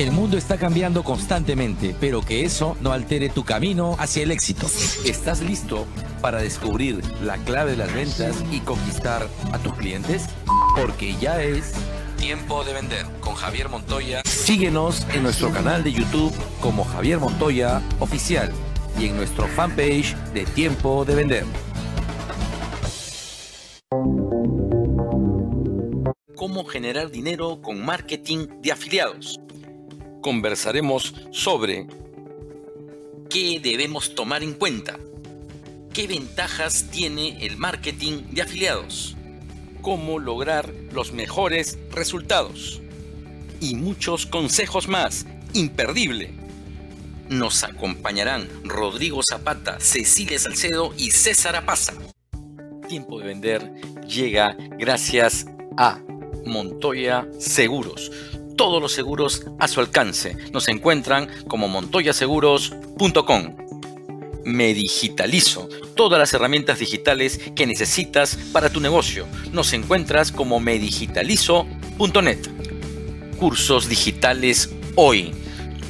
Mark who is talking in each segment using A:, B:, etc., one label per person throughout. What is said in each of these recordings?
A: El mundo está cambiando constantemente, pero que eso no altere tu camino hacia el éxito. ¿Estás listo para descubrir la clave de las ventas y conquistar a tus clientes? Porque ya es tiempo de vender con Javier Montoya. Síguenos en nuestro canal de YouTube como Javier Montoya Oficial y en nuestro fanpage de Tiempo de Vender. Cómo generar dinero con marketing de afiliados conversaremos sobre qué debemos tomar en cuenta, qué ventajas tiene el marketing de afiliados, cómo lograr los mejores resultados y muchos consejos más. Imperdible. Nos acompañarán Rodrigo Zapata, Cecilia Salcedo y César Apaza. Tiempo de vender llega gracias a Montoya Seguros todos los seguros a su alcance. Nos encuentran como montoyaseguros.com. Me digitalizo. Todas las herramientas digitales que necesitas para tu negocio. Nos encuentras como medigitalizo.net. Cursos digitales hoy.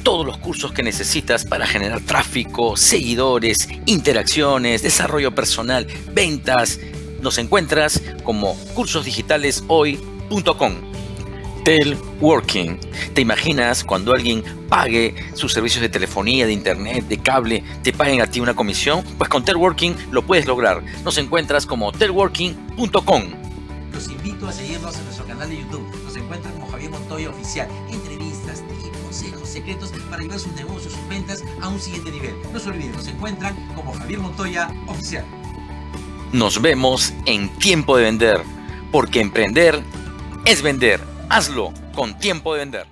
A: Todos los cursos que necesitas para generar tráfico, seguidores, interacciones, desarrollo personal, ventas. Nos encuentras como cursosdigitaleshoy.com. Telworking. ¿Te imaginas cuando alguien pague sus servicios de telefonía, de internet, de cable, te paguen a ti una comisión? Pues con Telworking lo puedes lograr. Nos encuentras como telworking.com.
B: Los invito a seguirnos en nuestro canal de YouTube. Nos encuentran como Javier Montoya Oficial. Entrevistas y consejos secretos para llevar sus negocios, sus ventas a un siguiente nivel. No se olviden, nos encuentran como Javier Montoya Oficial.
A: Nos vemos en Tiempo de Vender, porque emprender es vender. Hazlo con tiempo de vender.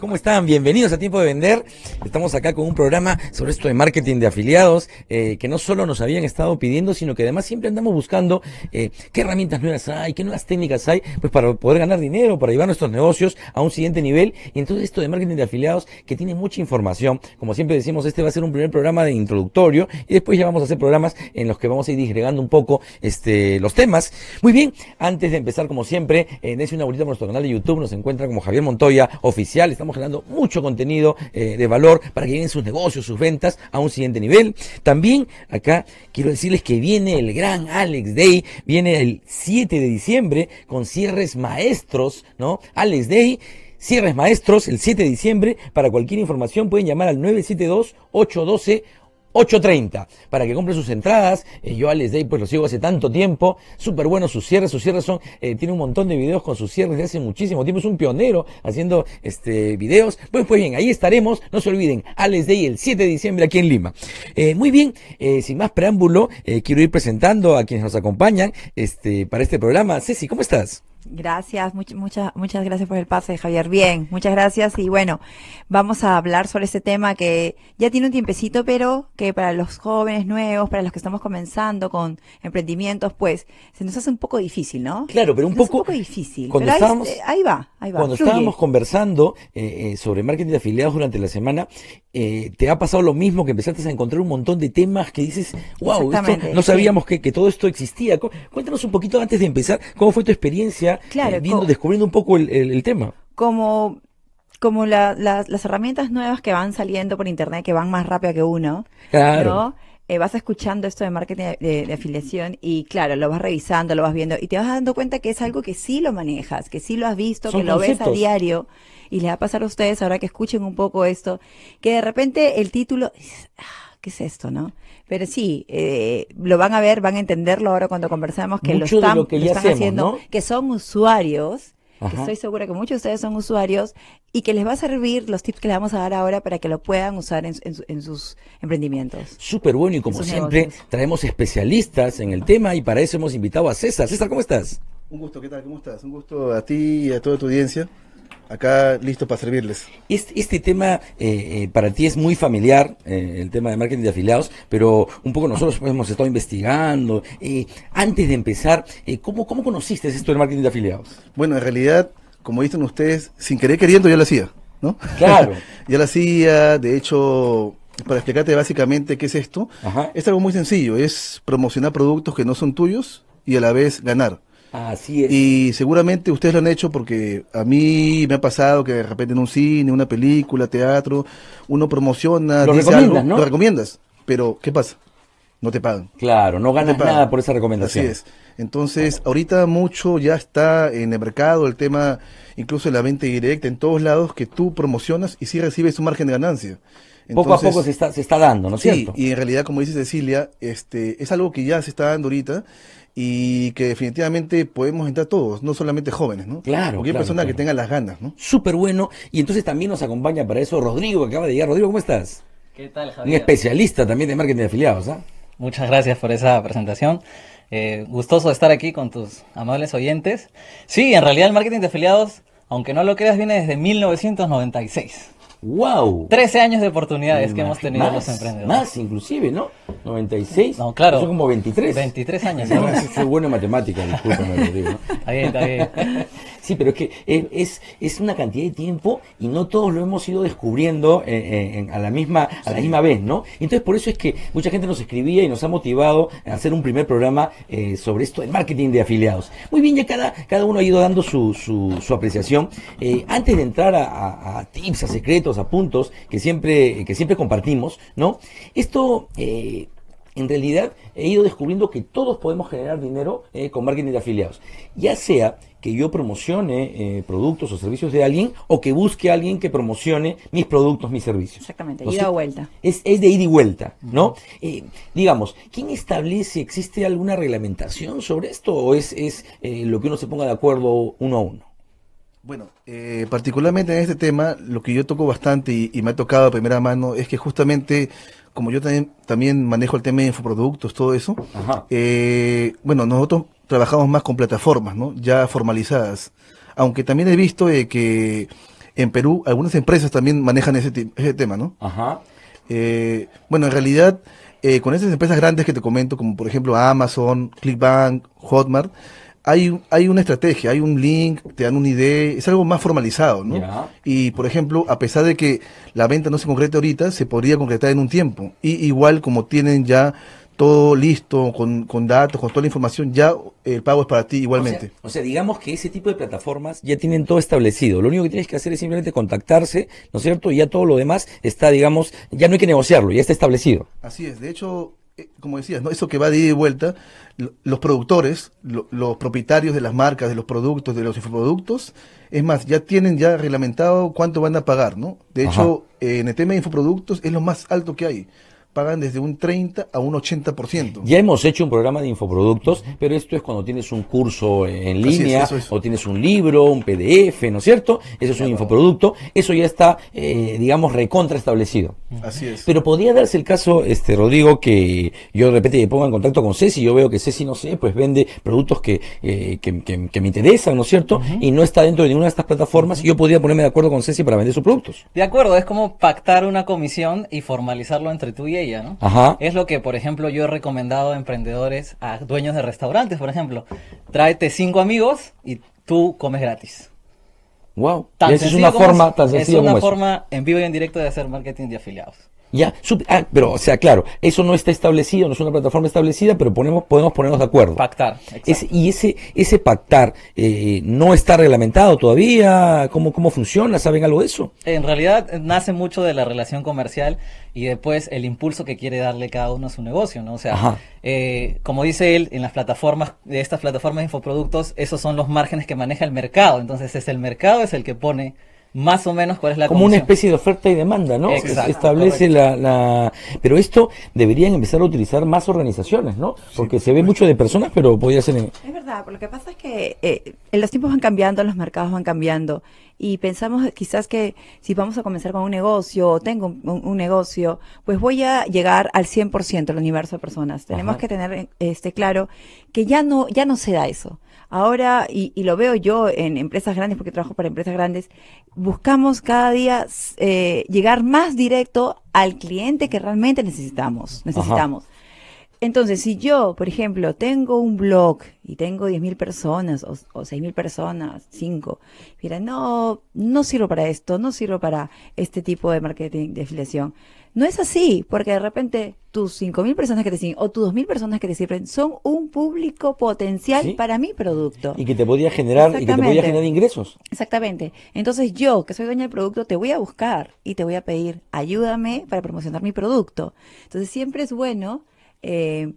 C: ¿Cómo están? Bienvenidos a Tiempo de Vender. Estamos acá con un programa sobre esto de marketing de afiliados, eh, que no solo nos habían estado pidiendo, sino que además siempre andamos buscando eh, qué herramientas nuevas hay, qué nuevas técnicas hay, pues para poder ganar dinero, para llevar nuestros negocios a un siguiente nivel. Y entonces esto de marketing de afiliados, que tiene mucha información, como siempre decimos, este va a ser un primer programa de introductorio y después ya vamos a hacer programas en los que vamos a ir disgregando un poco este, los temas. Muy bien, antes de empezar, como siempre, eh, dense una bolita por nuestro canal de YouTube, nos encuentra como Javier Montoya Oficial. Generando mucho contenido eh, de valor para que lleguen sus negocios, sus ventas a un siguiente nivel. También acá quiero decirles que viene el gran Alex Day, viene el 7 de diciembre con cierres maestros, ¿no? Alex Day. Cierres maestros el 7 de diciembre. Para cualquier información pueden llamar al 972 812 8.30 para que compre sus entradas. Eh, yo a Les Day pues lo sigo hace tanto tiempo. Súper bueno sus cierres. Sus cierres son, eh, tiene un montón de videos con sus cierres de hace muchísimo tiempo. Es un pionero haciendo este videos. Pues, pues bien, ahí estaremos. No se olviden, Alex Day el 7 de diciembre aquí en Lima. Eh, muy bien, sin más preámbulo, quiero ir presentando a quienes nos acompañan este, para este programa. Ceci, ¿cómo estás?
D: Gracias, muchas muchas gracias por el pase, Javier. Bien, muchas gracias. Y bueno, vamos a hablar sobre este tema que ya tiene un tiempecito, pero que para los jóvenes nuevos, para los que estamos comenzando con emprendimientos, pues se nos hace un poco difícil, ¿no?
C: Claro, pero un, poco,
D: un poco difícil.
C: Cuando
D: pero
C: estábamos,
D: ahí, va, ahí va.
C: Cuando estábamos conversando eh, eh, sobre marketing de afiliados durante la semana, eh, ¿te ha pasado lo mismo que empezaste a encontrar un montón de temas que dices, wow, esto, no sabíamos que, que todo esto existía? Cuéntanos un poquito antes de empezar, ¿cómo fue tu experiencia? Claro, eh, viendo, descubriendo un poco el, tema.
D: Como como las herramientas nuevas que van saliendo por internet, que van más rápido que uno, claro. Eh, vas escuchando esto de marketing de, afiliación y claro, lo vas revisando, lo vas viendo y te vas dando cuenta que es algo que sí lo manejas, que sí lo has visto, que lo ves a diario y les va a pasar a ustedes ahora que escuchen un poco esto, que de repente el título, ah, ¿qué es esto, no? Pero sí, eh, lo van a ver, van a entenderlo ahora cuando conversamos que lo están, haciendo, que son usuarios, que estoy segura que muchos de ustedes son usuarios y que les va a servir los tips que les vamos a dar ahora para que lo puedan usar en, sus emprendimientos.
C: Súper bueno y como siempre traemos especialistas en el tema y para eso hemos invitado a César. César, ¿cómo estás?
E: Un gusto, ¿qué tal? ¿Cómo estás? Un gusto a ti y a toda tu audiencia acá listo para servirles.
C: Este, este tema eh, eh, para ti es muy familiar, eh, el tema de marketing de afiliados, pero un poco nosotros hemos estado investigando. antes de empezar, ¿cómo, ¿cómo conociste esto del marketing de afiliados?
E: Bueno, en realidad, como dicen ustedes, sin querer queriendo ya lo hacía, ¿no?
C: Claro.
E: ya lo hacía, de hecho, para explicarte básicamente qué es esto, es algo muy sencillo, es promocionar productos que no son tuyos y a la vez ganar.
C: Así es.
E: Y seguramente ustedes lo han hecho porque a mí me ha pasado que de repente en un cine, una película, teatro, uno promociona,
C: lo
E: dice
C: recomiendas,
E: algo,
C: ¿no?
E: lo recomiendas, pero ¿qué pasa? No te pagan.
C: Claro, no ganas nada por esa recomendación.
E: Así es. Entonces, ahorita mucho ya está en el mercado el tema, incluso en la venta directa, en todos lados, que tú promocionas y sí recibes un margen de ganancia.
C: poco a poco se está, se está dando, ¿no es
E: Sí,
C: cierto?
E: y en realidad, como dice Cecilia, este, es algo que ya se está dando ahorita y que definitivamente podemos entrar todos, no solamente jóvenes, ¿no?
C: Claro,
E: Cualquier
C: claro,
E: persona que tenga las ganas, ¿no?
C: Súper bueno. Y entonces también nos acompaña para eso Rodrigo, que acaba de llegar. Rodrigo, ¿cómo estás?
F: ¿Qué tal,
C: Un
F: Javier?
C: especialista también de marketing de afiliados, ¿ah?
F: Muchas gracias por esa presentación. Eh, gustoso de estar aquí con tus amables oyentes. Sí, en realidad el marketing de afiliados, aunque no lo creas, viene desde 1996.
C: ¡Wow!
F: 13 años de oportunidades que hemos tenido
C: más,
F: los emprendedores.
C: Más, inclusive, ¿no? 96.
F: No, claro.
C: Eso como 23.
F: 23 años.
C: No, soy bueno en matemáticas, discúlpame. ¿no?
F: Está bien, está bien.
C: Sí, pero es que es, es, es una cantidad de tiempo y no todos lo hemos ido descubriendo eh, eh, a la misma a la misma vez, ¿no? Entonces por eso es que mucha gente nos escribía y nos ha motivado a hacer un primer programa eh, sobre esto del marketing de afiliados. Muy bien, ya cada, cada uno ha ido dando su, su, su apreciación. Eh, antes de entrar a, a- a tips, a secretos, a puntos que siempre, que siempre compartimos, ¿no? Esto... eh, en realidad he ido descubriendo que todos podemos generar dinero eh, con marketing de afiliados. Ya sea que yo promocione eh, productos o servicios de alguien o que busque a alguien que promocione mis productos, mis servicios.
D: Exactamente,
C: ¿No
D: ida o vuelta.
C: Es, es de ida y vuelta, ¿no? Eh, digamos, ¿quién establece, existe alguna reglamentación sobre esto o es, es eh, lo que uno se ponga de acuerdo uno a uno?
E: Bueno, eh, particularmente en este tema, lo que yo toco bastante y, y me ha tocado a primera mano es que justamente, como yo también, también manejo el tema de infoproductos, todo eso,
C: Ajá.
E: eh, bueno, nosotros trabajamos más con plataformas, ¿no? Ya formalizadas. Aunque también he visto eh, que en Perú algunas empresas también manejan ese, ese tema, ¿no?
C: Ajá.
E: Eh, bueno, en realidad, eh, con esas empresas grandes que te comento, como por ejemplo Amazon, Clickbank, Hotmart, hay, hay una estrategia, hay un link, te dan una idea, es algo más formalizado, ¿no?
C: Ya.
E: Y por ejemplo, a pesar de que la venta no se concrete ahorita, se podría concretar en un tiempo. Y igual como tienen ya todo listo, con, con datos, con toda la información, ya el pago es para ti igualmente.
C: O sea, o sea, digamos que ese tipo de plataformas ya tienen todo establecido. Lo único que tienes que hacer es simplemente contactarse, ¿no es cierto? Y ya todo lo demás está, digamos, ya no hay que negociarlo, ya está establecido.
E: Así es, de hecho, eh, como decías, ¿no? Eso que va de ida y vuelta, lo- los productores, lo- los propietarios de las marcas, de los productos, de los infoproductos, es más, ya tienen ya reglamentado cuánto van a pagar, ¿no? De hecho, eh, en el tema de infoproductos es lo más alto que hay. Pagan desde un 30 a un 80%.
C: Ya hemos hecho un programa de infoproductos, pero esto es cuando tienes un curso en
E: es,
C: línea
E: es.
C: o tienes un libro, un PDF, ¿no es cierto? Eso es un infoproducto. Eso ya está, eh, digamos, recontra establecido.
E: Así es.
C: Pero podría darse el caso, este Rodrigo, que yo de repente me ponga en contacto con Ceci, yo veo que Ceci, no sé, pues vende productos que, eh, que, que- que me interesan, ¿no es cierto? Y no está dentro de ninguna de estas plataformas y yo podría ponerme de acuerdo con Ceci para vender sus productos.
F: De acuerdo, es como pactar una comisión y formalizarlo entre tú y ella, ¿no?
C: Ajá.
F: Es lo que, por ejemplo, yo he recomendado a emprendedores, a dueños de restaurantes, por ejemplo. Tráete cinco amigos y tú comes gratis.
C: Wow.
F: Tan
C: Y esa es una forma tan sencilla
F: Es una
C: como eso.
F: forma en vivo y en directo de hacer marketing de afiliados.
C: Ya, ah, pero, o sea, claro, eso no está establecido, no es una plataforma establecida, pero ponemos, podemos ponernos de acuerdo.
F: Pactar.
C: Ese- y ese, ese pactar eh, no está reglamentado todavía. ¿Cómo, ¿Cómo funciona? ¿Saben algo de eso?
F: En realidad eh, nace mucho de la relación comercial y después el impulso que quiere darle cada uno a su negocio, ¿no? O sea, eh, como dice él, en las plataformas, de estas plataformas de infoproductos, esos son los márgenes que maneja el mercado. Entonces es el mercado es el que pone más o menos cuál es la
C: Como una especie de oferta y demanda, ¿no?
F: Exacto,
C: Se establece la, la... Pero esto deberían empezar a utilizar más organizaciones, ¿no? Porque se ve mucho de personas, pero podría ser... en-
D: Es verdad, pero lo que pasa es que eh, los tiempos van cambiando, los mercados van cambiando y pensamos quizás que si vamos a comenzar con un negocio o tengo un, un negocio, pues voy a llegar al 100% al universo de personas. Tenemos
C: Ajá.
D: que tener este claro que ya no ya no se da eso. Ahora, y, y lo veo yo en empresas grandes, porque trabajo para empresas grandes, buscamos cada día eh, llegar más directo al cliente que realmente necesitamos. necesitamos. Entonces, si yo, por ejemplo, tengo un blog y tengo 10.000 personas o, o 6.000 personas, 5, mira, no, no sirvo para esto, no sirvo para este tipo de marketing de afiliación. No es así, porque de repente tus 5.000 personas que te siguen o tus 2.000 personas que te sirven son un público potencial para mi producto.
C: Y que te podía generar, y que te podía generar ingresos.
D: Exactamente. Entonces yo, que soy dueña del producto, te voy a buscar y te voy a pedir, ayúdame para promocionar mi producto. Entonces siempre es bueno eh,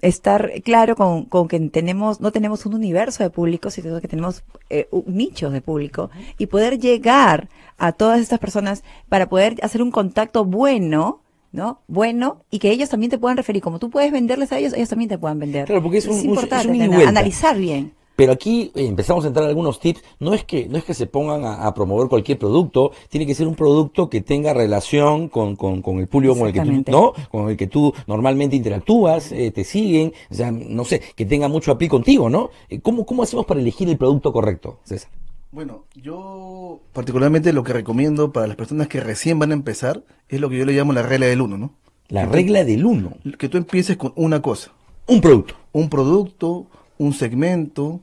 D: estar claro con, que tenemos, no tenemos un universo de público, sino que tenemos eh, nichos de público y poder llegar a todas estas personas para poder hacer un contacto bueno, ¿no? Bueno, y que ellos también te puedan referir. Como tú puedes venderles a ellos, ellos también te puedan vender.
C: Claro, porque es, un,
D: importante analizar bien.
C: Pero aquí eh, empezamos a entrar algunos tips. No es que, no es que se pongan a, promover cualquier producto, tiene que ser un producto que tenga relación con, con, con el público con el que tú, ¿no? Con el que tú normalmente interactúas, eh, te siguen, o sea, no sé, que tenga mucho apil contigo, ¿no? Eh, ¿Cómo, ¿Cómo hacemos para elegir el producto correcto, César?
E: Bueno, yo particularmente lo que recomiendo para las personas que recién van a empezar es lo que yo le llamo la regla del uno, ¿no?
C: La regla del uno.
E: Que tú empieces con una cosa.
C: Un producto.
E: Un producto, un segmento,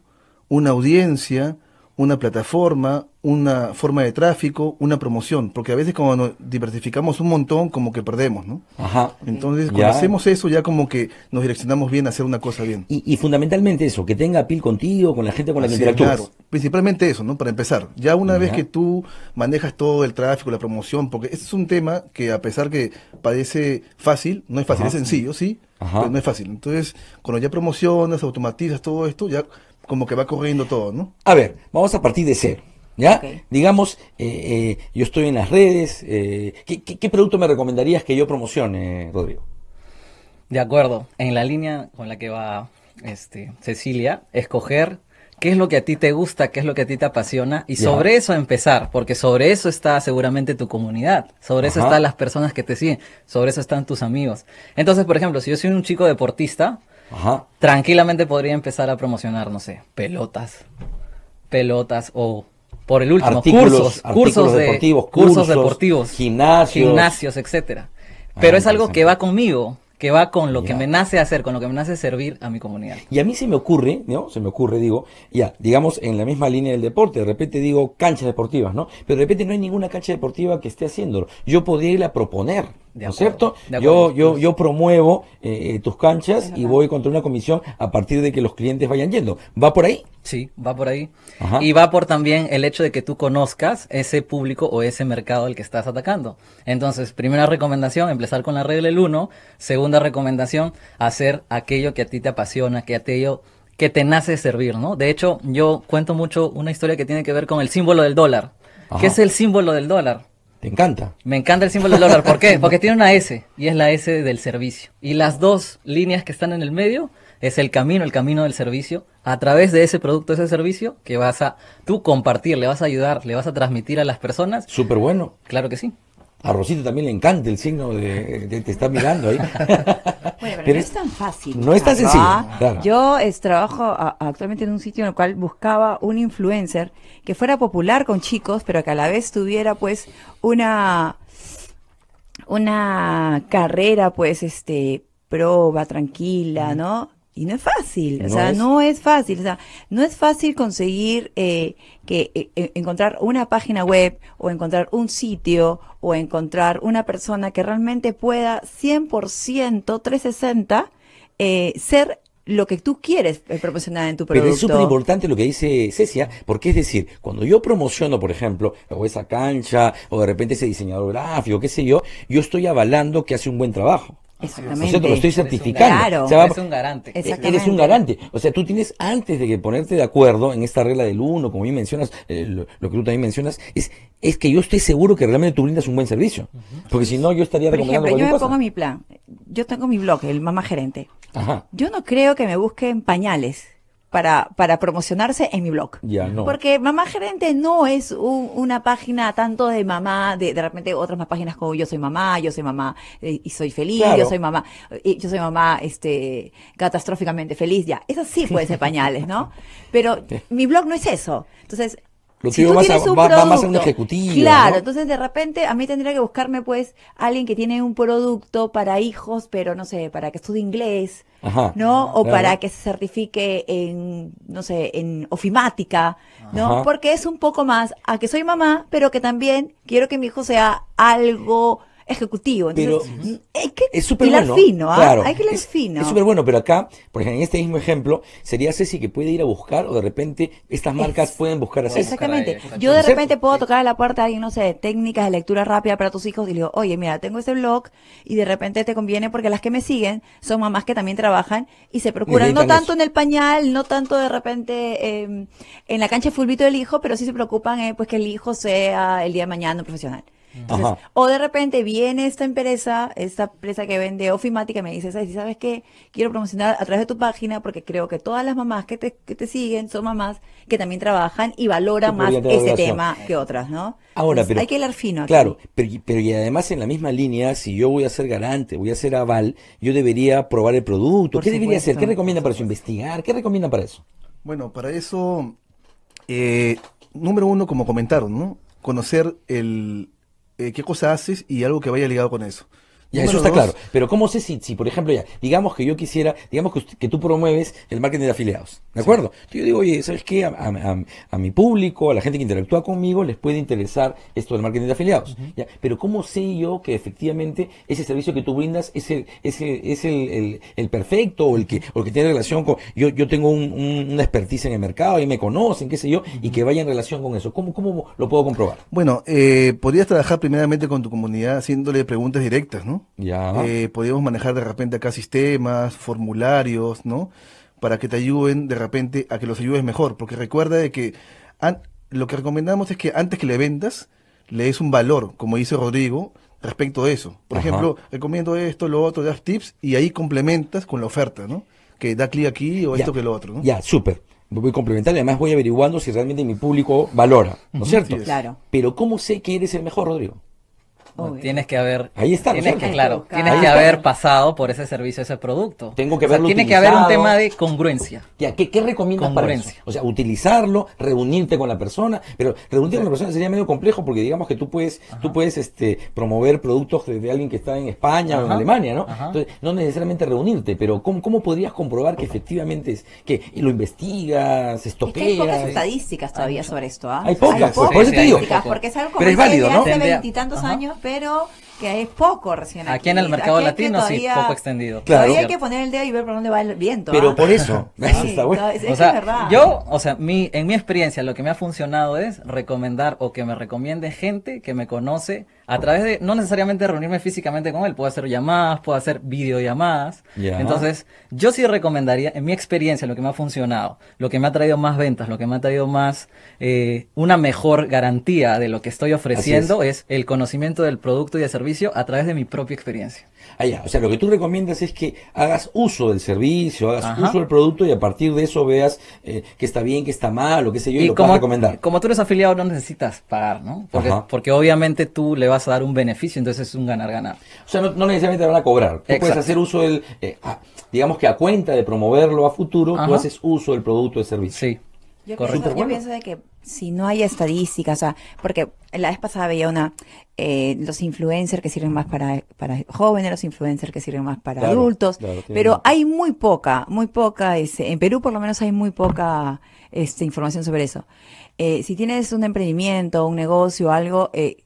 E: una audiencia, una plataforma, una forma de tráfico, una promoción, porque a veces como nos diversificamos un montón, como que perdemos, ¿no?
C: Ajá.
E: Entonces, cuando hacemos eso, ya como que nos direccionamos bien a hacer una cosa bien.
C: Y, fundamentalmente eso, que tenga pil contigo, con la gente con la que interactúas. Claro,
E: principalmente eso, ¿no? Para empezar. Ya una vez que tú manejas todo el tráfico, la promoción, porque este es un tema que a pesar que parece fácil, no es fácil, es sencillo, sí, pero no es fácil. Entonces, cuando ya promocionas, automatizas todo esto, ya como que va corriendo todo, ¿no?
C: A ver, vamos a partir de cero. ¿Ya? Digamos, eh, eh, yo estoy en las redes. Eh, ¿qué, producto me recomendarías que yo promocione, Rodrigo?
F: De acuerdo. En la línea con la que va este, Cecilia, escoger qué es lo que a ti te gusta, qué es lo que a ti te apasiona y sobre eso empezar, porque sobre eso está seguramente tu comunidad, sobre eso están las personas que te siguen, sobre eso están tus amigos. Entonces, por ejemplo, si yo soy un chico deportista, tranquilamente podría empezar a promocionar, no sé, pelotas, pelotas o por el último, cursos, cursos deportivos, cursos, deportivos,
C: gimnasios,
F: gimnasios, etcétera. Pero es algo que va conmigo, que va con lo que me nace hacer, con lo que me nace servir a mi comunidad.
C: Y a mí se me ocurre, ¿no? Se me ocurre, digo, ya, digamos, en la misma línea del deporte, de repente digo canchas deportivas, ¿no? Pero de repente no hay ninguna cancha deportiva que esté haciéndolo. Yo podría ir a proponer, ¿no es cierto? Yo, yo, yo promuevo eh, tus canchas y voy contra una comisión a partir de que los clientes vayan yendo. ¿Va por ahí?
F: Sí, va por ahí. Y va por también el hecho de que tú conozcas ese público o ese mercado al que estás atacando. Entonces, primera recomendación, empezar con la regla del 1. Segunda recomendación, hacer aquello que a ti te apasiona, que aquello que te nace servir, ¿no? De hecho, yo cuento mucho una historia que tiene que ver con el símbolo del dólar. ¿Qué es el símbolo del dólar?
C: ¿Te encanta?
F: Me encanta el símbolo del dólar. ¿Por qué? Porque tiene una S y es la S del servicio. Y las dos líneas que están en el medio es el camino, el camino del servicio, a través de ese producto, ese servicio, que vas a tú compartir, le vas a ayudar, le vas a transmitir a las personas.
C: Súper bueno.
F: Claro que sí.
C: A Rosita también le encanta el signo de, que te está mirando ahí.
D: bueno, pero, no es tan fácil.
C: No es tan sencillo.
D: Yo es, trabajo actualmente en un sitio en el cual buscaba un influencer que fuera popular con chicos, pero que a la vez tuviera pues una una carrera pues este proba, tranquila, ¿no? Y no es fácil, o sea, no es fácil, o sea, no es fácil conseguir eh, que eh, eh, encontrar una página web o encontrar un sitio o encontrar una persona que realmente pueda 100% 360 eh, ser lo que tú quieres promocionar en tu producto.
C: Pero es súper importante lo que dice Cecia, porque es decir, cuando yo promociono, por ejemplo, o esa cancha, o de repente ese diseñador gráfico, qué sé yo, yo estoy avalando que hace un buen trabajo.
D: Exactamente.
C: O sea, lo estoy certificando.
F: Eres un garante.
C: Eres un garante. O sea, tú tienes, antes de que ponerte de acuerdo en esta regla del uno, como bien mencionas, eh, lo, que tú también mencionas, es, es que yo estoy seguro que realmente tú brindas un buen servicio. Porque si no, yo estaría
D: Por ejemplo, yo me pongo mi plan. Yo tengo mi blog, el Mamá Gerente.
C: Ajá.
D: Yo no creo que me busquen pañales para, para promocionarse en mi blog.
C: Ya, no.
D: Porque Mamá Gerente no es una página tanto de mamá, de, de repente otras más páginas como yo soy mamá, yo soy mamá eh, y soy feliz, yo soy mamá, y yo soy mamá este catastróficamente feliz, ya. Eso sí puede ser pañales, ¿no? Pero mi blog no es eso. Entonces,
C: Lo si tú va, tienes un va, va, más a un ejecutivo.
D: Claro, entonces de repente a mí tendría que buscarme pues alguien que tiene un producto para hijos, pero no sé, para que estudie inglés, ¿no? O para que se certifique en, no sé, en ofimática, ¿no? Porque es un poco más a que soy mamá, pero que también quiero que mi hijo sea algo ejecutivo. Entonces, pero hay que es súper bueno. fino, ¿ah? hay que hilar fino.
C: Es súper bueno, pero acá, por ejemplo, en este mismo ejemplo, sería Ceci que puede ir a buscar o de repente estas marcas pueden buscar a Ceci.
D: Exactamente. Yo de repente puedo tocar a la puerta a alguien, no sé, técnicas de lectura rápida para tus hijos y le digo, oye, mira, tengo este blog y de repente te conviene porque las que me siguen son mamás que también trabajan y se procuran no tanto en el pañal, no tanto de repente em, en la cancha de fulbito del hijo, pero sí se preocupan eh, pues que el hijo sea el día de mañana un profesional o de repente viene esta empresa, esta empresa que vende ofimática y me dice, ¿sabes qué? Quiero promocionar a través de tu página porque creo que todas las mamás que te, que te siguen son mamás que también trabajan y valoran más ese tema que otras, ¿no?
C: Ahora, pero...
D: Hay que hablar fino.
C: Claro, pero, pero y además en la misma línea, si yo voy a ser garante, voy a ser aval, yo debería probar el producto. ¿Qué debería hacer? ¿Qué recomienda para eso? ¿Investigar? ¿Qué recomienda para eso?
E: Bueno, para eso, eh, número uno, como comentaron, ¿no? Conocer el, eh, qué cosa haces y algo que vaya ligado con eso.
C: Ya, eso está claro. Pero ¿cómo sé si, si, por ejemplo, ya, digamos que yo quisiera, digamos que, que tú promueves el marketing de afiliados, ¿de acuerdo? Entonces yo digo, oye, ¿sabes qué? A, mi público, a la gente que interactúa conmigo, les puede interesar esto del marketing de afiliados. ¿ya? Pero ¿cómo sé yo que efectivamente ese servicio que tú brindas es el, es el, es el, el, perfecto o el que, o el que tiene relación con, yo, yo tengo un, una expertise en el mercado y me conocen, qué sé yo, y que vaya en relación con eso. ¿Cómo, cómo lo puedo comprobar?
E: Bueno, eh, podrías trabajar primeramente con tu comunidad haciéndole preguntas directas, ¿no?
C: Ya.
E: Eh, podríamos manejar de repente acá sistemas, formularios, ¿no? Para que te ayuden de repente a que los ayudes mejor. Porque recuerda de que lo que recomendamos es que antes que le vendas, le des un valor, como dice Rodrigo, respecto a eso. Por ejemplo, recomiendo esto, lo otro, das tips y ahí complementas con la oferta, ¿no? Que da clic aquí o esto que lo otro, ¿no?
C: Ya, súper voy complementando y además voy averiguando si realmente mi público valora, ¿no es cierto?
D: Claro.
C: Pero ¿cómo sé que eres el mejor, Rodrigo?
F: Tienes que haber.
C: Ahí está.
F: Tienes que, claro, tienes que haber pasado por ese servicio, ese producto.
C: Tengo que
F: Tiene que haber un tema de congruencia.
C: ¿qué, qué recomiendas para eso? O sea, utilizarlo, reunirte con la persona, pero reunirte con la persona sería medio complejo porque digamos que tú puedes, tú puedes este, promover productos de, alguien que está en España o en Alemania, ¿no? Entonces, no necesariamente reunirte, pero ¿cómo, cómo podrías comprobar que efectivamente es, que lo investigas, estoqueas?
D: hay pocas estadísticas todavía sobre esto, ¿ah?
C: Hay pocas, por eso te digo.
D: Porque es algo como pero es válido, ¿no? hace veintitantos años, pero pero que es poco recién
F: aquí. en el mercado latino sí, poco extendido.
D: Claro. Todavía hay que poner el dedo y ver por dónde va el viento.
C: Pero ¿ah? por eso, eso está bueno.
F: o sea, yo, o sea, mi, en mi experiencia lo que me ha funcionado es recomendar o que me recomiende gente que me conoce a través de, no necesariamente reunirme físicamente con él, puedo hacer llamadas, puedo hacer videollamadas. Entonces, yo sí recomendaría, en mi experiencia, lo que me ha funcionado, lo que me ha traído más ventas, lo que me ha traído más, eh, una mejor garantía de lo que estoy ofreciendo es. el conocimiento del producto y del servicio a través de mi propia experiencia.
C: Ah, ya. O sea, lo que tú recomiendas es que hagas uso del servicio, hagas uso del producto y a partir de eso veas eh, que está bien, que está mal o qué sé yo y, lo como, recomendar.
F: Como tú eres afiliado no necesitas pagar, ¿no? Porque, porque obviamente tú le vas a dar un beneficio, entonces es un ganar-ganar.
C: O sea, no, necesariamente van a cobrar. Tú puedes hacer uso del, eh, digamos que a cuenta de promoverlo a futuro, tú haces uso del producto o servicio.
F: Sí.
D: Yo, pienso, de que si no hay estadísticas, o sea, porque la vez pasada veía una, eh, los influencers que sirven más para, para jóvenes, los influencers que sirven más para adultos, pero hay muy poca, muy poca, en Perú por lo menos hay muy poca este, información sobre eso. Eh, si tienes un emprendimiento, un negocio, algo, eh,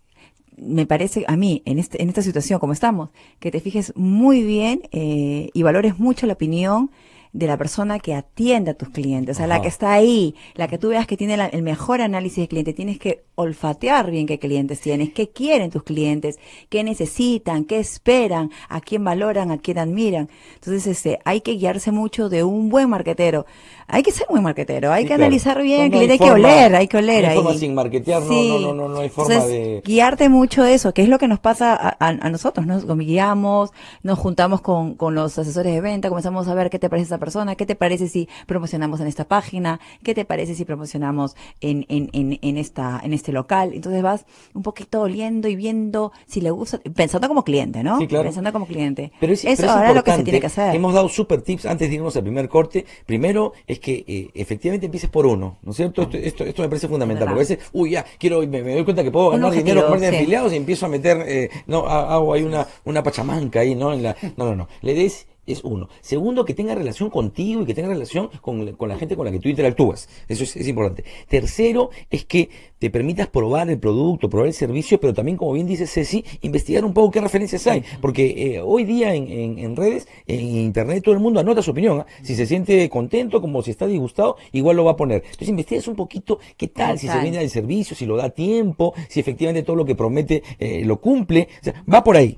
D: me parece a mí, en, este, en esta situación como estamos, que te fijes muy bien eh, y valores mucho la opinión de la persona que atiende a tus clientes, o sea, la que está ahí, la que tú veas que tiene el mejor análisis de cliente, tienes que olfatear bien qué clientes tienes, qué quieren tus clientes, qué necesitan, qué esperan, a quién valoran, a quién admiran. Entonces, este, hay que guiarse mucho de un buen marquetero. Hay que ser muy marquetero, hay que analizar bien el cliente, hay que oler, hay que oler.
C: hay forma sin marketear, no, no, no, no, hay forma de...
D: Guiarte mucho de eso, que es lo que nos pasa a, a, nosotros, nos guiamos, nos juntamos con, con los asesores de venta, comenzamos a ver qué te parece esa persona ¿qué te parece si promocionamos en esta página? ¿Qué te parece si promocionamos en, en, en, en esta, en este local? Entonces vas un poquito oliendo y viendo si le gusta, pensando como cliente, ¿no?
C: Sí, claro.
D: Pensando como cliente.
C: Pero es,
D: Eso
C: pero es
D: ahora es lo que se tiene que hacer.
C: Hemos dado super tips antes de irnos al primer corte. Primero es que eh, efectivamente empieces por uno, ¿no es cierto? Esto, esto, esto me parece fundamental. Porque a veces, uy, ya, quiero, me, me doy cuenta que puedo ganar
D: objetivo,
C: dinero con de
D: sí.
C: afiliados y empiezo a meter, eh, no, ha- hago ahí una, una pachamanca ahí, ¿no? En la, no, no, no. Le des es uno. Segundo, que tenga relación contigo y que tenga relación con, con la gente con la que tú interactúas. Eso es, es importante. Tercero, es que te permitas probar el producto, probar el servicio, pero también, como bien dice Ceci, investigar un poco qué referencias hay. Porque eh, hoy día en, en- en redes, en internet, todo el mundo anota su opinión. ¿ah? Si se siente contento, como si está disgustado, igual lo va a poner. Entonces, investigas un poquito qué tal, si se viene el servicio, si lo da tiempo, si efectivamente todo lo que promete eh, lo cumple. O sea, va por ahí.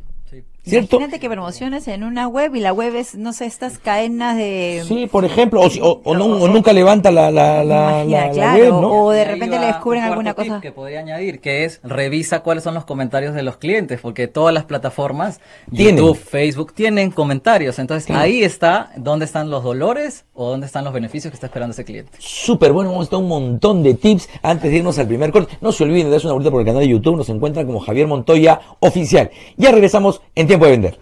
C: ¿Cierto?
D: Imagínate que promociones en una web y la web es, no sé, estas cadenas de...
C: Sí, por ejemplo, o, o- o no- o nunca levanta la, la, la,
D: Imagina,
C: la-
D: claro,
C: web, ¿no?
D: o de repente le descubren
F: un
D: alguna cosa.
F: que podría añadir, que es revisa cuáles son los comentarios de los clientes, porque todas las plataformas,
C: Tienen.
F: YouTube, Facebook, tienen comentarios. Entonces ahí está dónde están los dolores o dónde están los beneficios que está esperando ese cliente.
C: Súper bueno, hemos dado un montón de tips antes de irnos al primer corte. No se olviden de darse una vuelta por el canal de YouTube, nos encuentran como Javier Montoya Oficial. Ya regresamos en Tiempo de Vender.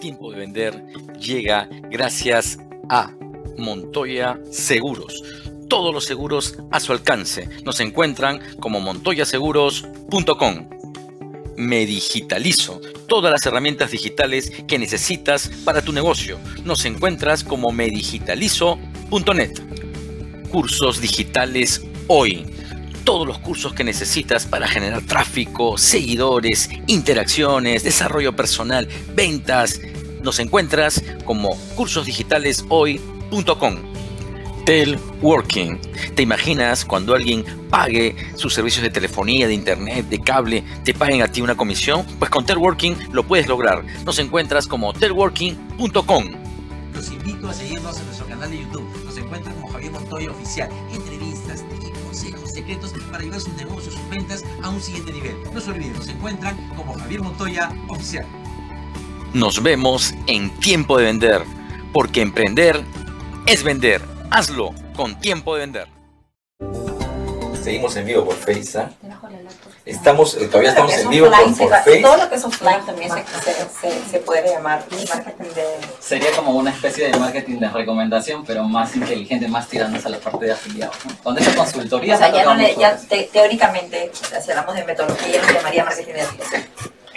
A: Tiempo de vender llega gracias a Montoya Seguros. Todos los seguros a su alcance. Nos encuentran como montoyaseguros.com. Me digitalizo. Todas las herramientas digitales que necesitas para tu negocio. Nos encuentras como medigitalizo.net. Cursos digitales hoy. Todos los cursos que necesitas para generar tráfico, seguidores, interacciones, desarrollo personal, ventas. Nos encuentras como cursosdigitaleshoy.com. Telworking. ¿Te imaginas cuando alguien pague sus servicios de telefonía, de internet, de cable, te paguen a ti una comisión? Pues con Telworking lo puedes lograr. Nos encuentras como telworking.com.
B: Los invito a seguirnos en nuestro canal de YouTube. Nos encuentran como Javier Montoya Oficial. Entrevistas, tips, consejos, secretos para llevar sus negocios, sus ventas a un siguiente nivel. No se olviden, nos encuentran como Javier Montoya Oficial.
A: Nos vemos en tiempo de vender, porque emprender es vender. Hazlo con tiempo de vender.
C: Seguimos en vivo por Facebook. Estamos, eh, todavía estamos en vivo por, por Facebook.
G: Todo lo que es offline también se, se, puede llamar marketing de...
F: Sería como una especie de marketing de recomendación, pero más inteligente, más tirándose a la parte de afiliados. ¿no? Donde esa consultoría
G: O sea, ya no le,
F: tocamos
G: ya
F: todo
G: te- teóricamente, si hablamos de metodología, ya no llamaría marketing de afiliación.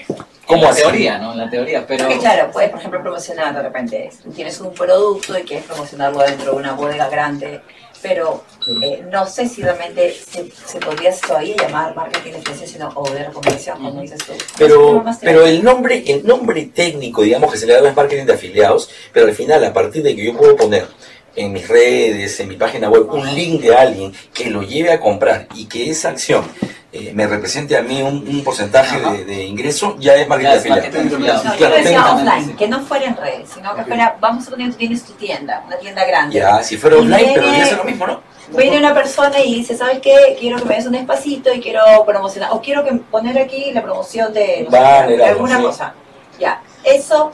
F: En
C: ¿Cómo
F: la
C: así?
F: teoría, ¿no? En la teoría, pero...
G: Porque claro, puedes, por ejemplo, promocionar de repente, tienes un producto y quieres promocionarlo dentro de una bodega grande, pero eh, no sé si realmente se, se podría todavía llamar marketing de afiliación, sino o de recomendación, como dices tú.
C: Pero, pero el nombre, el nombre técnico, digamos que se le da es marketing de afiliados, pero al final, a partir de que yo puedo poner en mis redes, en mi página web, un link de alguien que lo lleve a comprar y que esa acción eh, me represente a mí un, un porcentaje de, de ingreso, ya es marketing
F: Ya
C: de Claro,
F: sí.
G: que no fuera en redes, sino que fuera, vamos a suponer que tú tienes tu tienda, una tienda grande.
C: Ya, si fuera online, pero
G: viene-
C: ya es lo mismo, ¿no?
G: Viene una persona y dice, ¿sabes qué? Quiero que me des un espacito y quiero promocionar, o quiero que poner aquí la promoción de no sé, de
C: algo,
G: alguna
C: sí.
G: cosa. Ya, eso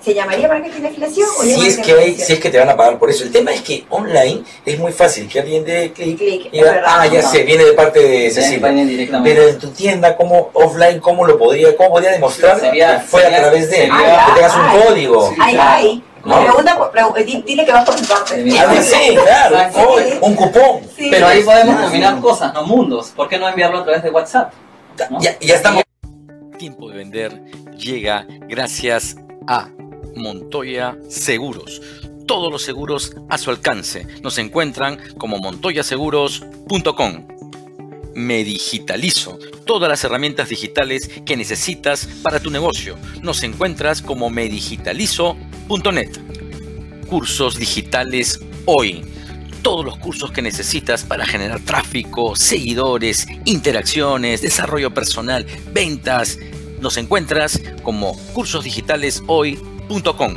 G: se llamaría marketing de afiliación o
C: Si es, que hay, si es que te van a pagar por eso. El tema es que online es muy fácil que alguien dé clic
G: Clic,
C: y diga, ah, ya sé, viene de parte de Cecilia. Pero en tu tienda, ¿cómo offline, cómo lo podría, cómo podría demostrar
F: Sería-
C: que fue
F: sería-
C: a través de
F: sería-
G: Ah,
C: que tengas un
G: ay.
C: código?
G: Ay, ay.
C: No.
G: Pregunta, dile que vas por mi parte.
F: Sí,
C: Algo así, claro, un, cupón.
G: Sí.
F: Pero ahí podemos combinar
C: sí.
F: cosas, no mundos. ¿Por qué no enviarlo a través de WhatsApp? ¿no?
C: Ya, ya estamos.
A: Tiempo de vender llega gracias a Montoya Seguros. Todos los seguros a su alcance. Nos encuentran como montoyaseguros.com. Me digitalizo. Todas las herramientas digitales que necesitas para tu negocio. Nos encuentras como medigitalizo.net. Cursos digitales hoy. Todos los cursos que necesitas para generar tráfico, seguidores, interacciones, desarrollo personal, ventas. Nos encuentras como cursosdigitaleshoy.com.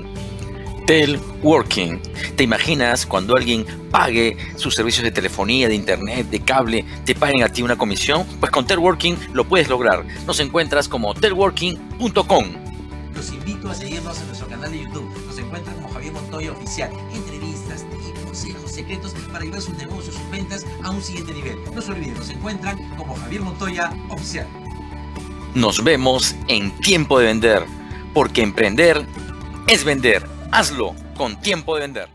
A: Telworking. ¿Te imaginas cuando alguien pague sus servicios de telefonía, de internet, de cable, te paguen a ti una comisión? Pues con Telworking lo puedes lograr. Nos encuentras como telworking.com.
B: Los invito a seguirnos en nuestro canal de YouTube. Nos encuentran como Javier Montoya Oficial. Entrevistas, tips, consejos, secretos para llevar sus negocios, sus ventas a un siguiente nivel. No se olviden, nos encuentran como Javier Montoya Oficial.
A: Nos vemos en Tiempo de Vender, porque emprender es vender. Hazlo con Tiempo de Vender.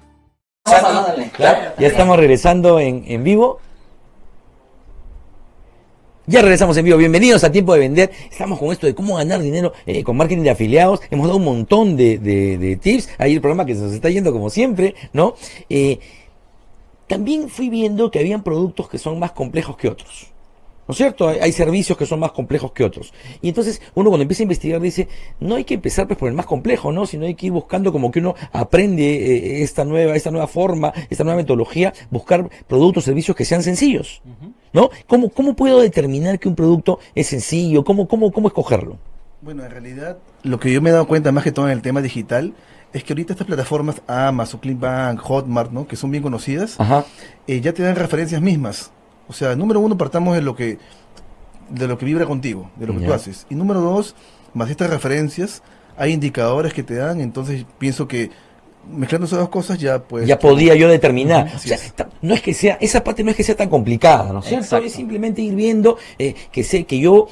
C: ya estamos regresando en, en vivo. Ya regresamos en vivo. Bienvenidos a Tiempo de Vender. Estamos con esto de cómo ganar dinero eh, con marketing de afiliados. Hemos dado un montón de, de, tips. Ahí el programa que se nos está yendo como siempre, ¿no? Eh, también fui viendo que habían productos que son más complejos que otros. ¿No es cierto? Hay, servicios que son más complejos que otros. Y entonces uno cuando empieza a investigar dice, no hay que empezar pues, por el más complejo, ¿no? Sino hay que ir buscando como que uno aprende eh, esta, nueva, esta nueva forma, esta nueva metodología, buscar productos, servicios que sean sencillos. ¿No? ¿Cómo, ¿Cómo puedo determinar que un producto es sencillo? ¿Cómo, cómo, cómo escogerlo?
E: Bueno, en realidad, lo que yo me he dado cuenta más que todo en el tema digital es que ahorita estas plataformas Amazon, Clickbank, Hotmart, ¿no? que son bien conocidas, eh, ya te dan referencias mismas. O sea, número uno, partamos de lo que de lo que vibra contigo, de lo que tú haces. Y número dos, más estas referencias, hay indicadores que te dan, entonces pienso que mezclando esas dos cosas ya pues
C: ya podía yo determinar o sea, no es que sea esa parte no es que sea tan complicada no es cierto es simplemente ir viendo eh, que sé que yo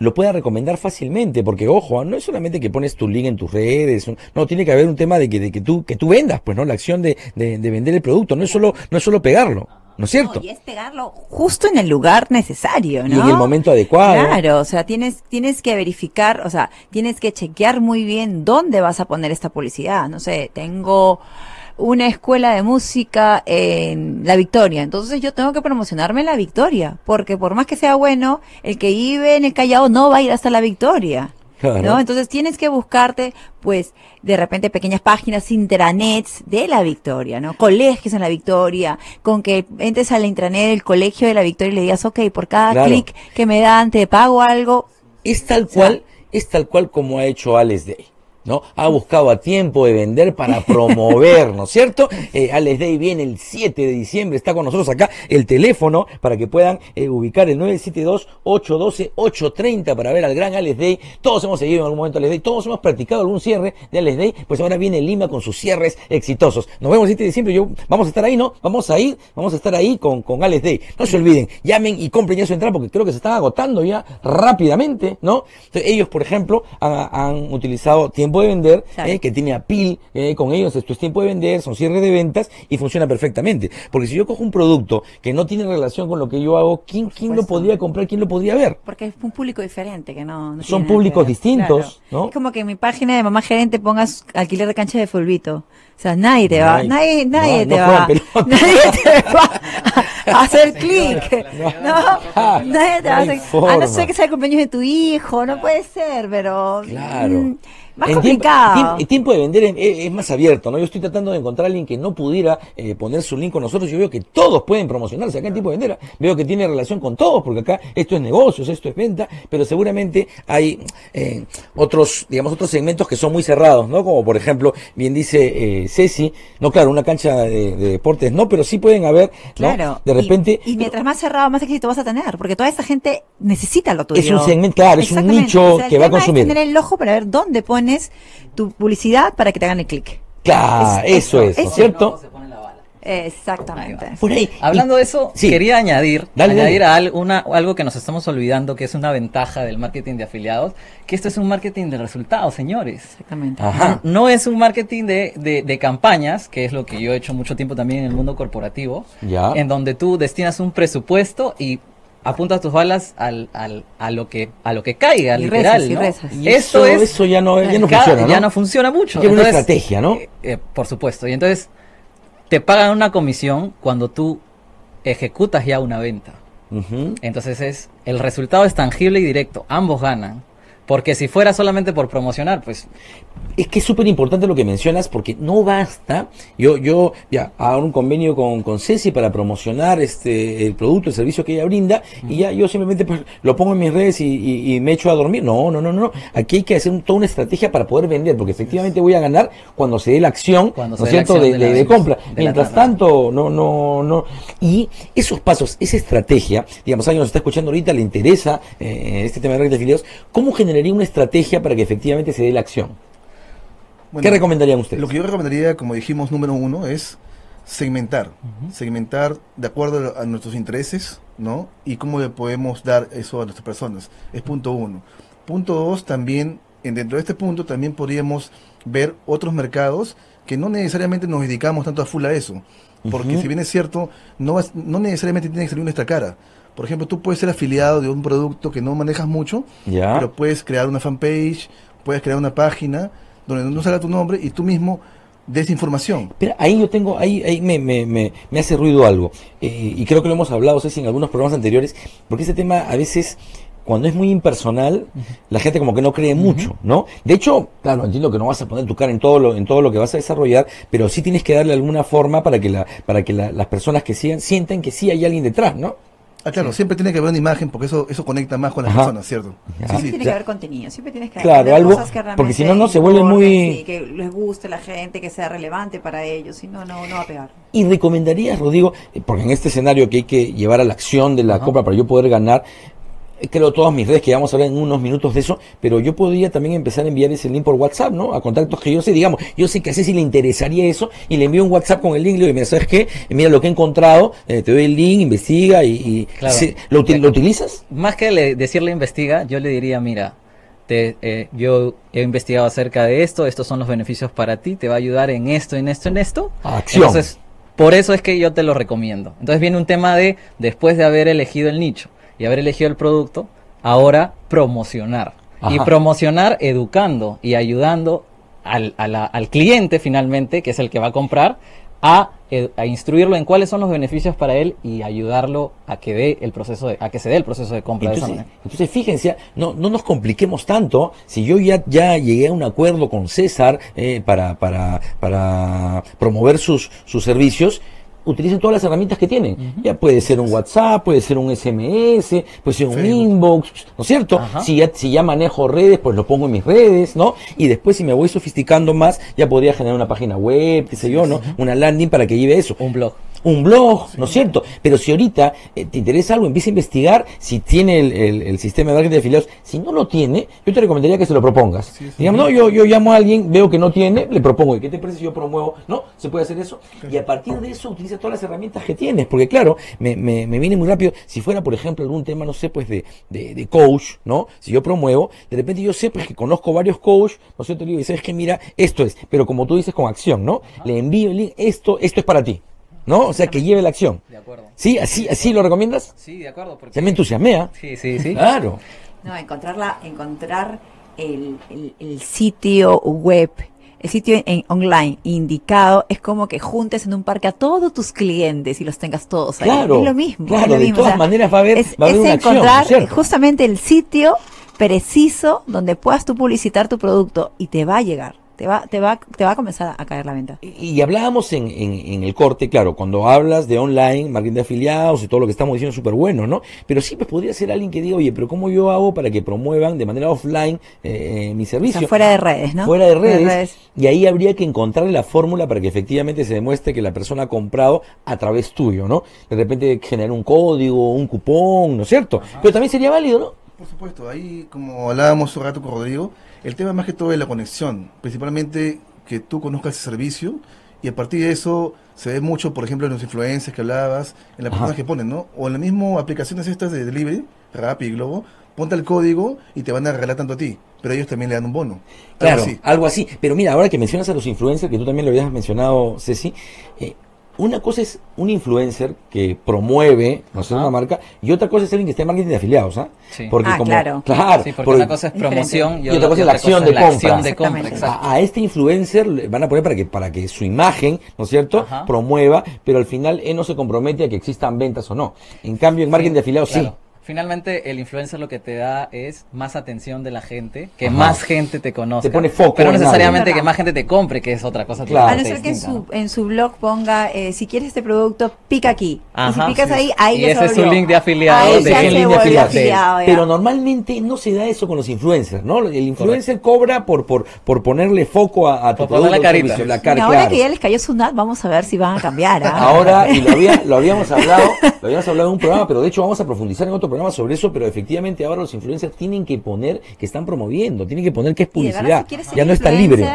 C: lo pueda recomendar fácilmente, porque ojo, no es solamente que pones tu link en tus redes, no, tiene que haber un tema de que, de que tú, que tú vendas, pues, ¿no? La acción de, de, de vender el producto, no es solo, no es solo pegarlo. ¿No es cierto?
D: y es pegarlo justo en el lugar necesario, ¿no?
C: Y en el momento adecuado.
D: Claro, o sea, tienes, tienes que verificar, o sea, tienes que chequear muy bien dónde vas a poner esta publicidad. No sé, tengo una escuela de música en La Victoria. Entonces yo tengo que promocionarme en La Victoria, porque por más que sea bueno, el que vive en el Callao no va a ir hasta La Victoria. ¿No? Entonces tienes que buscarte, pues, de repente pequeñas páginas intranets de la Victoria, ¿no? Colegios en la Victoria, con que entres a la intranet del colegio de la Victoria y le digas, ok, por cada clic que me dan te pago algo.
C: Es tal cual, es tal cual como ha hecho Alex Day. ¿No? Ha buscado a tiempo de vender para promover, ¿no es cierto? Eh, Alex Day viene el 7 de diciembre, está con nosotros acá el teléfono para que puedan eh, ubicar el 972-812-830 para ver al gran Alex Day. Todos hemos seguido en algún momento Alex Day, todos hemos practicado algún cierre de Alex Day, pues ahora viene Lima con sus cierres exitosos. Nos vemos el 7 de diciembre, yo, vamos a estar ahí, ¿no? Vamos a ir, vamos a estar ahí con, con Alex Day. No se olviden, llamen y compren ya su entrada porque creo que se están agotando ya rápidamente, ¿no? ellos, por ejemplo, han, han utilizado tiempo de vender, eh, que tiene a PIL eh, con ellos, esto es tiempo de vender, son cierres de ventas y funciona perfectamente. Porque si yo cojo un producto que no tiene relación con lo que yo hago, ¿quién, quién lo podría comprar? ¿Quién lo podría ver?
D: Porque es un público diferente, que no...
C: son públicos distintos, ¿no?
D: Es como que en mi página de mamá gerente pongas alquiler de cancha de fulbito. O sea, nadie te va, nadie, nadie te va, nadie te va a hacer clic. No, nadie te va a hacer. A no ser que sea el cumpleaños de tu hijo, no puede ser, pero.
C: Claro. Mm,
D: más complicado.
C: el tiempo de vender es, más abierto, ¿no? Yo estoy tratando de encontrar a alguien que no pudiera eh, poner su link con nosotros. Yo veo que todos pueden promocionarse acá en tiempo de vender. Veo que tiene relación con todos, porque acá esto es negocios, esto es venta, pero seguramente hay eh, otros, digamos, otros segmentos que son muy cerrados, ¿no? Como por ejemplo, bien dice eh, Ceci, no, claro, una cancha de, deportes no, pero sí pueden haber, Claro. De repente.
D: Y, mientras más cerrado, más éxito vas a tener, porque toda esa gente necesita lo tuyo.
C: Es un segmento, claro, es un nicho que va a consumir.
D: Es tener el ojo para ver dónde pone tu publicidad para que te hagan el clic.
C: Claro, eso, es, ¿cierto?
D: Exactamente.
F: Hablando de eso, quería añadir, añadir algo que nos estamos olvidando, que es una ventaja del marketing de afiliados, que esto es un marketing de resultados, señores.
D: Exactamente.
F: No, es un marketing de, campañas, que es lo que yo he hecho mucho tiempo también en el mundo corporativo, en donde tú destinas un presupuesto y apunta tus balas al, al, a lo que a lo que caiga, literal.
C: y eso, eso ya no, ya no funciona.
F: Ya no funciona mucho.
C: Es una estrategia, ¿no? Eh,
F: eh, por supuesto. Y entonces te pagan una comisión cuando tú ejecutas ya una venta. Entonces es el resultado es tangible y directo. Ambos ganan. Porque si fuera solamente por promocionar, pues...
C: Es que es súper importante lo que mencionas porque no basta. Yo, yo ya hago un convenio con, con Ceci para promocionar este el producto, el servicio que ella brinda y ya yo simplemente pues, lo pongo en mis redes y, me echo a dormir. No, no, no, no. Aquí hay que hacer toda una estrategia para poder vender porque efectivamente voy a ganar cuando se dé la acción, ¿no es cierto?, de, compra. Mientras tanto, no, no, no. Y esos pasos, esa estrategia, digamos, alguien nos está escuchando ahorita, le interesa eh, este tema de redes de afiliados, ¿cómo generar una estrategia para que efectivamente se dé la acción? ¿Qué recomendarían ustedes?
E: Lo que yo recomendaría, como dijimos, número uno, es segmentar. Segmentar de acuerdo a nuestros intereses, ¿no? Y cómo le podemos dar eso a nuestras personas. Es punto uno. Punto dos, también, dentro de este punto, también podríamos ver otros mercados que no necesariamente nos dedicamos tanto a full a eso. Porque si bien es cierto, no, no necesariamente tiene que salir nuestra cara. Por ejemplo, tú puedes ser afiliado de un producto que no manejas mucho, pero puedes crear una fanpage, puedes crear una página donde no salga tu nombre y tú mismo des información.
C: Pero ahí yo tengo, ahí, ahí me, me, me, me hace ruido algo. Eh, y creo que lo hemos hablado, sé si en algunos programas anteriores, porque ese tema a veces cuando es muy impersonal, la gente como que no cree mucho, ¿no? De hecho, claro, entiendo que no vas a poner tu cara en todo lo, en todo lo que vas a desarrollar, pero sí tienes que darle alguna forma para que la, para que las personas que sigan sientan que sí hay alguien detrás, ¿no?
E: Ah, claro, siempre tiene que haber una imagen porque eso eso conecta más con las personas, ¿cierto?
D: Siempre tiene que haber contenido, siempre tienes que
C: claro, algo, cosas que porque si no, no se vuelve muy...
D: que les guste a la gente, que sea relevante para ellos, si no, no, no va a pegar.
C: Y recomendarías, Rodrigo, eh, porque en este escenario que hay que llevar a la acción de la compra para yo poder ganar, creo todas mis redes, que vamos a hablar en unos minutos de eso, pero yo podría también empezar a enviar ese link por WhatsApp, ¿no? A contactos que yo sé, digamos, yo sé que a si le interesaría eso y le envío un WhatsApp con el link y le digo, mira, ¿sabes qué? Mira lo que he encontrado, eh, te doy el link, investiga y... ¿lo, utilizas?
F: Más que decirle investiga, yo le diría, mira, te, eh, yo he investigado acerca de esto, estos son los beneficios para ti, te va a ayudar en esto, en esto, en esto.
C: Acción. Entonces,
F: por eso es que yo te lo recomiendo. Entonces viene un tema de, después de haber elegido el nicho, y haber elegido el producto, ahora promocionar. Y promocionar educando y ayudando al, al, cliente finalmente, que es el que va a comprar, a, a, instruirlo en cuáles son los beneficios para él y ayudarlo a que dé el proceso de, a que se dé el proceso de compra
C: entonces, de esa Entonces, fíjense, no, no nos compliquemos tanto. Si yo ya, ya llegué a un acuerdo con César eh, para, para, para promover sus, sus servicios, utilicen todas las herramientas que tienen. Ya puede ser un WhatsApp, puede ser un SMS, puede ser un inbox, ¿no es cierto? Si ya, si ya manejo redes, pues lo pongo en mis redes, ¿no? Y después si me voy sofisticando más, ya podría generar una página web, qué sé yo, ¿no? Una landing para que lleve eso.
F: Un blog
C: un blog, ¿no es cierto? Pero si ahorita eh, te interesa algo, empieza a investigar si tiene el, sistema de marketing de afiliados. Si no lo tiene, yo te recomendaría que se lo propongas. Digamos, no, yo, yo llamo a alguien, veo que no tiene, le propongo, ¿y qué te parece si yo promuevo? ¿No? ¿Se puede hacer eso? Y a partir de eso utiliza todas las herramientas que tienes, porque claro, me, me, me viene muy rápido. Si fuera, por ejemplo, algún tema, no sé, pues de, de, coach, ¿no? Si yo promuevo, de repente yo sé, pues que conozco varios coach, ¿no es cierto? Le digo, y sabes que mira, esto es, pero como tú dices, con acción, ¿no? Le envío el link, esto, esto es para ti. ¿No? O sea, que lleve la acción.
F: De acuerdo.
C: ¿Sí? ¿Así, así lo recomiendas?
F: Sí, de acuerdo. Porque...
C: Se me entusiasmea.
F: Sí, sí, sí.
C: Claro.
D: No, encontrarla, encontrar el, el, sitio web, el sitio en, online indicado es como que juntes en un parque a todos tus clientes y los tengas todos ahí.
C: Claro,
D: es lo mismo.
C: Claro, de todas maneras va a haber,
D: es,
C: va a haber
D: encontrar justamente el sitio preciso donde puedas tú publicitar tu producto y te va a llegar te va, te va, te va a comenzar a caer la venta.
C: Y, hablábamos en, en, el corte, claro, cuando hablas de online, marketing de afiliados y todo lo que estamos diciendo es súper bueno, ¿no? Pero sí, pues podría ser alguien que diga, oye, pero ¿cómo yo hago para que promuevan de manera offline eh, eh mi servicio?
D: fuera de redes, ¿no?
C: Fuera de redes, Y ahí habría que encontrarle la fórmula para que efectivamente se demuestre que la persona ha comprado a través tuyo, ¿no? De repente generar un código, un cupón, ¿no es cierto? Pero también sería válido, ¿no?
E: Por supuesto, ahí como hablábamos un rato con Rodrigo, el tema más que todo es la conexión, principalmente que tú conozcas el servicio y a partir de eso se ve mucho, por ejemplo, en los influencers que hablabas, en las personas que ponen, ¿no? O en las mismas aplicaciones estas de delivery, Rappi y Globo, ponte el código y te van a regalar tanto a ti, pero ellos también le dan un bono.
C: Claro, algo así. Pero mira, ahora que mencionas a los influencers, que tú también lo habías mencionado, Ceci, eh, una cosa es un influencer que promueve no sé, una marca y otra cosa es alguien que esté en marketing de afiliados, ¿ah?
D: Porque ah, como, claro.
C: claro
F: porque, una cosa es promoción
C: y, otra, cosa es la acción de compra. a, este influencer le van a poner para que para que su imagen, ¿no es cierto?, promueva, pero al final él no se compromete a que existan ventas o no. En cambio, en marketing de afiliados sí.
F: Finalmente, el influencer lo que te da es más atención de la gente, que más gente te conozca.
C: Te pone foco.
F: Pero no necesariamente que más gente te compre, que es otra cosa.
D: Claro. A no ser que en su, en su blog ponga, eh, si quieres este producto, pica aquí. y si picas ahí, ahí
F: y ese es su link de afiliado.
C: Ahí de link de afiliado. Pero normalmente no se da eso con los influencers, ¿no? El influencer cobra por, por, por ponerle foco a, a tu
F: producto. La carita.
C: la
D: cara, ahora que ya les cayó su NAT, vamos a ver si van a cambiar. ¿ah?
C: Ahora, y lo, había, lo habíamos hablado, lo habíamos hablado en un programa, pero de hecho vamos a profundizar en otro programa sobre eso, pero efectivamente ahora los influencers tienen que poner que están promoviendo, tienen que poner que es publicidad, ya no es tan libre.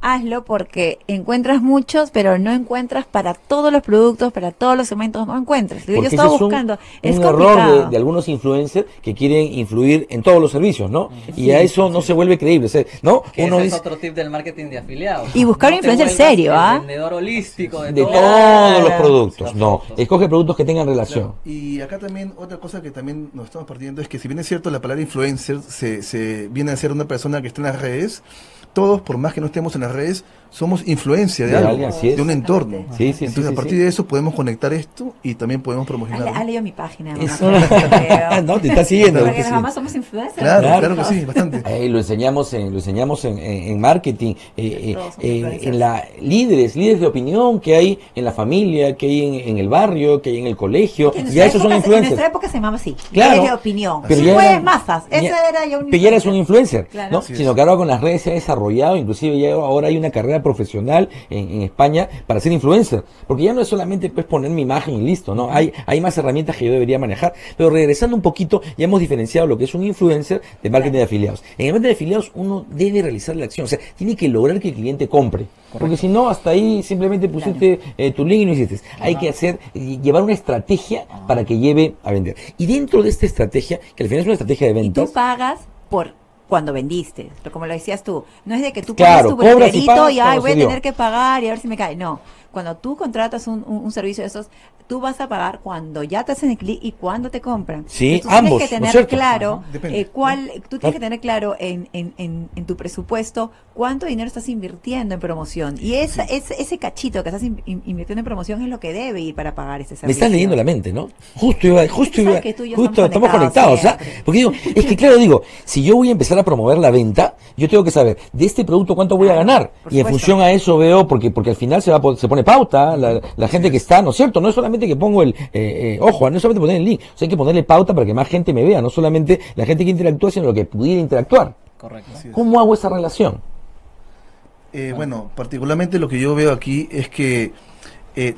D: Hazlo porque encuentras muchos, pero no encuentras para todos los productos, para todos los segmentos, no encuentras. Yo estaba buscando.
C: Es un error de, algunos influencers que quieren influir en todos los servicios, ¿no? y a eso no se vuelve creíble, ¿no?
F: Uno ese es otro tip del marketing de afiliados.
D: Y buscar un influencer serio, ¿ah?
F: vendedor holístico
C: de, todos los productos. No, escoge productos que tengan relación.
E: Y acá también otra cosa que también nos estamos partiendo es que si bien es cierto la palabra influencer se, se viene a ser una persona que está en las redes, todos, por más que no estemos en las redes, somos influencia de, algo, de un entorno. Entonces, a partir de eso podemos conectar esto y también podemos promocionar.
D: Ha leído mi página.
C: no, te está siguiendo.
D: Porque mamás somos influencers.
E: Claro, claro, que sí, bastante.
C: Eh, lo enseñamos en, lo enseñamos en, en, marketing, eh, eh, en la líderes, líderes de opinión que hay en la familia, que hay en, el barrio, que hay en el colegio. Ya esos son influencers. En
D: nuestra época se llamaba así,
C: claro,
D: líderes de opinión. Pero si ya masas, ese era ya un
C: Pero ya eres un influencer, ¿no? Sino que ahora con las redes se ha desarrollado, inclusive ya ahora hay una carrera profesional en, España para ser influencer. Porque ya no es solamente pues poner mi imagen y listo, ¿no? Hay, hay más herramientas que yo debería manejar. Pero regresando un poquito, ya hemos diferenciado lo que es un influencer de marketing de afiliados. En el marketing de afiliados uno debe realizar la acción, o sea, tiene que lograr que el cliente compre. Porque si no, hasta ahí simplemente pusiste eh, tu link y no hiciste. Hay que hacer, llevar una estrategia para que lleve a vender. Y dentro de esta estrategia, que al final es una estrategia de ventas.
D: Y tú pagas por cuando vendiste, como lo decías tú. No es de que tú pones tu boleterito y, ay, voy a tener que pagar y a ver si me cae. No, cuando tú contratas un, un, servicio de esos, tú vas a pagar cuando ya te hacen el clic y cuando te compran.
C: Sí, ambos.
D: Tienes que tener claro eh, cuál, tú tienes que tener claro en, en, en, en, tu presupuesto cuánto dinero estás invirtiendo en promoción. Y esa, ese, ese cachito que estás invirtiendo en promoción es lo que debe ir para pagar ese servicio.
C: Me estás leyendo la mente, ¿no? Justo iba, justo iba, justo estamos conectados, Porque digo, es que claro, digo, si yo voy a empezar a promover la venta, yo tengo que saber de este producto cuánto voy a ganar. Y en función a eso veo, porque, porque al final se va se pone pauta, la, gente que está, ¿no es cierto? No es solamente que pongo el, eh, eh, ojo, no solamente poner el link, o sea, hay que ponerle pauta para que más gente me vea, no solamente la gente que interactúa, sino lo que pudiera interactuar.
F: Correcto.
C: ¿Cómo hago esa relación?
E: Eh, bueno, particularmente lo que yo veo aquí es que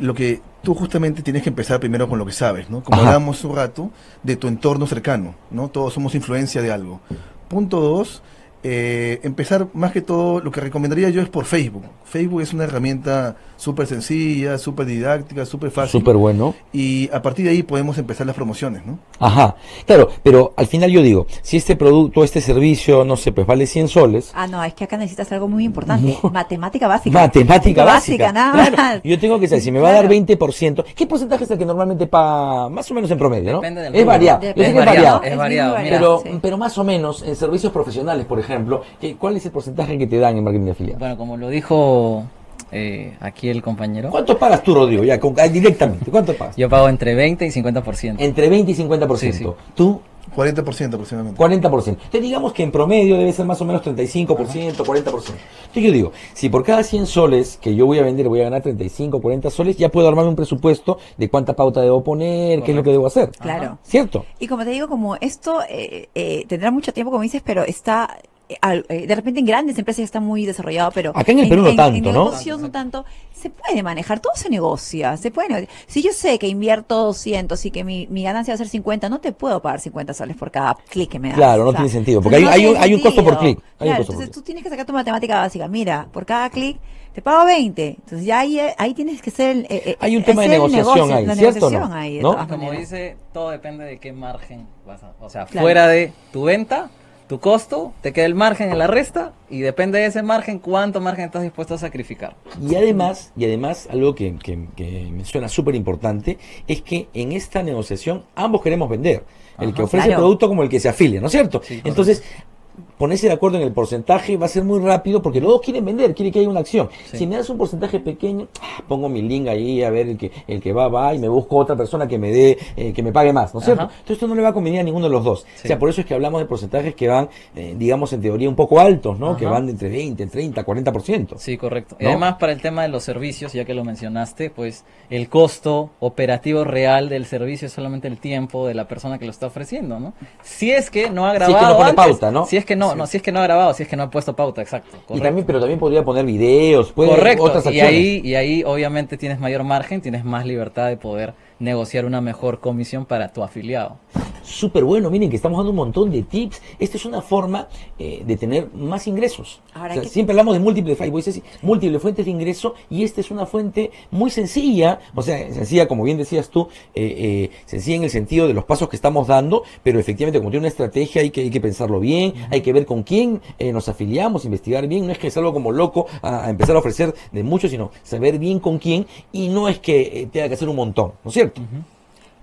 E: lo que tú justamente tienes que empezar primero con lo que sabes, ¿no? Como hablábamos un rato, de tu entorno cercano, ¿no? Todos somos influencia de algo. Punto dos, eh, empezar más que todo, lo que recomendaría yo es por Facebook. Facebook es una herramienta súper sencilla, súper didáctica, súper fácil.
C: Súper bueno.
E: Y a partir de ahí podemos empezar las promociones, ¿no?
C: Ajá, claro, pero al final yo digo, si este producto, este servicio, no sé, pues vale 100 soles.
D: Ah, no, es que acá necesitas algo muy importante, matemática básica.
C: Matemática básica. nada Yo tengo que saber, si me va a dar 20%, ¿qué porcentaje es el que normalmente paga más o menos en promedio, no?
F: es, variado.
C: es,
F: variado. Es variado.
C: pero, pero más o menos en servicios profesionales, por ejemplo, ejemplo, ¿cuál es el porcentaje que te dan en marketing de afiliados?
F: Bueno, como lo dijo eh, aquí el compañero.
C: ¿Cuánto pagas tú, Rodrigo? Ya, ah, directamente, ¿cuánto pagas?
F: Yo pago entre 20 y 50%.
C: Entre 20 y 50%. ¿Tú?
E: 40% aproximadamente.
C: 40%. Entonces digamos que en promedio debe ser más o menos 35%, 40%. Entonces yo digo, si por cada 100 soles que yo voy a vender voy a ganar 35, 40 soles, ya puedo armarme un presupuesto de cuánta pauta debo poner, qué es lo que debo hacer.
D: Claro.
C: ¿Cierto?
D: Y como te digo, como esto eh, eh, tendrá mucho tiempo, como dices, pero está eh, de repente en grandes empresas ya está muy desarrollado, pero
C: acá en el Perú no tanto,
D: en negocios ¿no? tanto, se puede manejar, todo se negocia, se puede Si yo sé que invierto 200 y que mi, ganancia va a ser 50, no te puedo pagar 50 soles por cada clic que me das.
C: Claro, no tiene sentido, porque hay, un, hay, un, costo por clic.
D: entonces tú tienes que sacar tu matemática básica, mira, por cada clic te pago 20. Entonces ya ahí, ahí tienes que ser... Eh,
C: eh, hay un tema de negociación ahí, ¿cierto? no?
F: Como dice, todo depende de qué margen vas a... O sea, fuera de tu venta tu costo, te queda el margen en la resta y depende de ese margen cuánto margen estás dispuesto a sacrificar.
C: Y además, y además algo que, que, que me suena súper importante es que en esta negociación ambos queremos vender. El que ofrece el producto como el que se afilia, ¿no es cierto? Entonces, ponerse de acuerdo en el porcentaje va a ser muy rápido porque los dos quieren vender, quieren que haya una acción. Si me das un porcentaje pequeño, ah, pongo mi link ahí a ver el que el que va va y me busco otra persona que me dé eh, que me pague más, ¿no es cierto? Entonces esto no le va a convenir a ninguno de los dos. O sea, por eso es que hablamos de porcentajes que van eh, digamos en teoría un poco altos, ¿no? Que van de entre 20, 30, 40%.
F: Sí, correcto. Además para el tema de los servicios, ya que lo mencionaste, pues el costo operativo real del servicio es solamente el tiempo de la persona que lo está ofreciendo, ¿no? Si es que no ha grabado
C: si es que no pauta, ¿no?
F: Si es que no no, si es que no ha grabado, si es que no ha puesto pauta, exacto.
C: Y también, pero también podría poner videos, puede
F: correcto. otras acciones. Y ahí, y ahí obviamente tienes mayor margen, tienes más libertad de poder negociar una mejor comisión para tu afiliado.
C: súper bueno, miren que estamos dando un montón de tips. Esta es una forma eh, de tener más ingresos. Siempre hablamos de múltiples, múltiples fuentes de ingreso y esta es una fuente muy sencilla, o sea, sencilla como bien decías tú, eh, eh, sencilla en el sentido de los pasos que estamos dando, pero efectivamente como tiene una estrategia hay que, hay que pensarlo bien, hay que ver con quién nos afiliamos, investigar bien, no es que es algo como loco a, empezar a ofrecer de mucho, sino saber bien con quién y no es que tenga que hacer un montón, ¿no es cierto?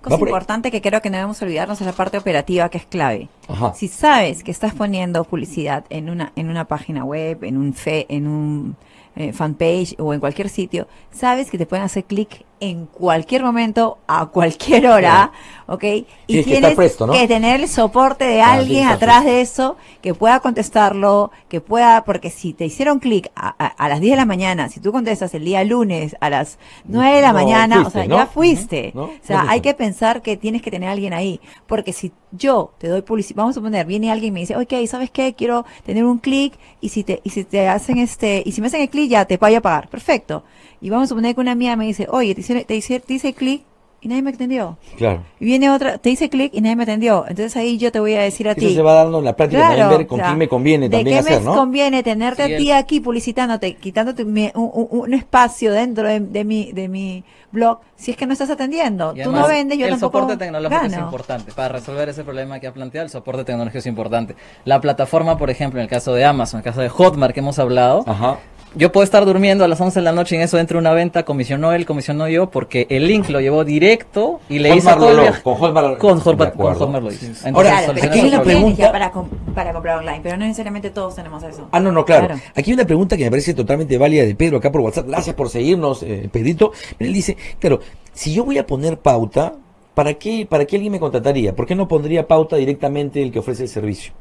D: Cosa importante que creo que no debemos olvidarnos es la parte operativa que es clave. Si sabes que estás poniendo publicidad en una en una página web, en un fe, en un eh, fanpage o en cualquier sitio, sabes que te pueden hacer clic en cualquier momento, a cualquier hora, ¿ok? Y tienes que, tener el soporte de alguien atrás de eso que pueda contestarlo, que pueda, porque si te hicieron clic a, las 10 de la mañana, si tú contestas el día lunes a las 9 de la mañana, o sea, ya fuiste. O sea, hay que pensar que tienes que tener a alguien ahí, porque si yo te doy publicidad, vamos a poner, viene alguien y me dice, ok, ¿sabes qué? Quiero tener un clic y si te, y si te hacen este, y si me hacen el clic ya te voy a pagar. Perfecto. Y vamos a suponer que una mía me dice, oye, te hice, te hice, te hice clic y nadie me atendió.
C: Claro.
D: Y viene otra, te hice clic y nadie me atendió. Entonces ahí yo te voy a decir a ti.
C: Eso se va dando en la práctica también ver con quién me conviene también hacer, ¿no?
D: me conviene tenerte a ti aquí publicitándote, quitándote un, espacio dentro de, mi de mi blog si es que no estás atendiendo. Tú no vendes, yo
F: el
D: tampoco
F: El soporte tecnológico es importante. Para resolver ese problema que ha planteado, el soporte tecnológico es importante. La plataforma, por ejemplo, en el caso de Amazon, en el caso de Hotmart que hemos hablado, Ajá yo puedo estar durmiendo a las 11 de la noche y en eso entra una venta, comisionó él, comisionó yo, porque el link lo llevó directo y le hizo todo el
C: Con Hotmart,
F: con Hotmart, lo hizo.
C: Ahora, aquí hay una pregunta...
D: Para, para, comprar online, pero no necesariamente todos tenemos eso.
C: Ah, no, no, claro. Aquí hay una pregunta que me parece totalmente válida de Pedro acá por WhatsApp. Gracias por seguirnos, eh, Pedrito. Él dice, claro, si yo voy a poner pauta, ¿para qué, ¿para qué alguien me contrataría? ¿Por qué no pondría pauta directamente el que ofrece el servicio?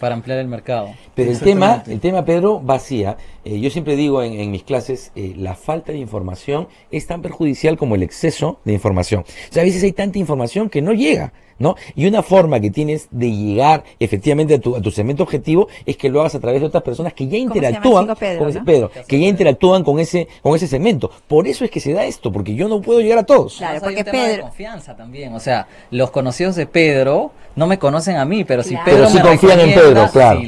F: Para ampliar el mercado.
C: Pero el tema, el tema, Pedro, vacía. Eh, yo siempre digo en, mis clases, eh, la falta de información es tan perjudicial como el exceso de información. O sea, a veces hay tanta información que no llega. ¿No? Y una forma que tienes de llegar efectivamente a tu, a tu segmento objetivo es que lo hagas a través de otras personas que ya interactúan Pedro, que ya interactúan con ese con ese segmento. Por eso es que se da esto, porque yo no puedo llegar a todos.
F: Claro, porque Pedro confianza también, o sea, los conocidos de Pedro no me conocen a mí, pero si Pedro
C: pero confían en Pedro, claro.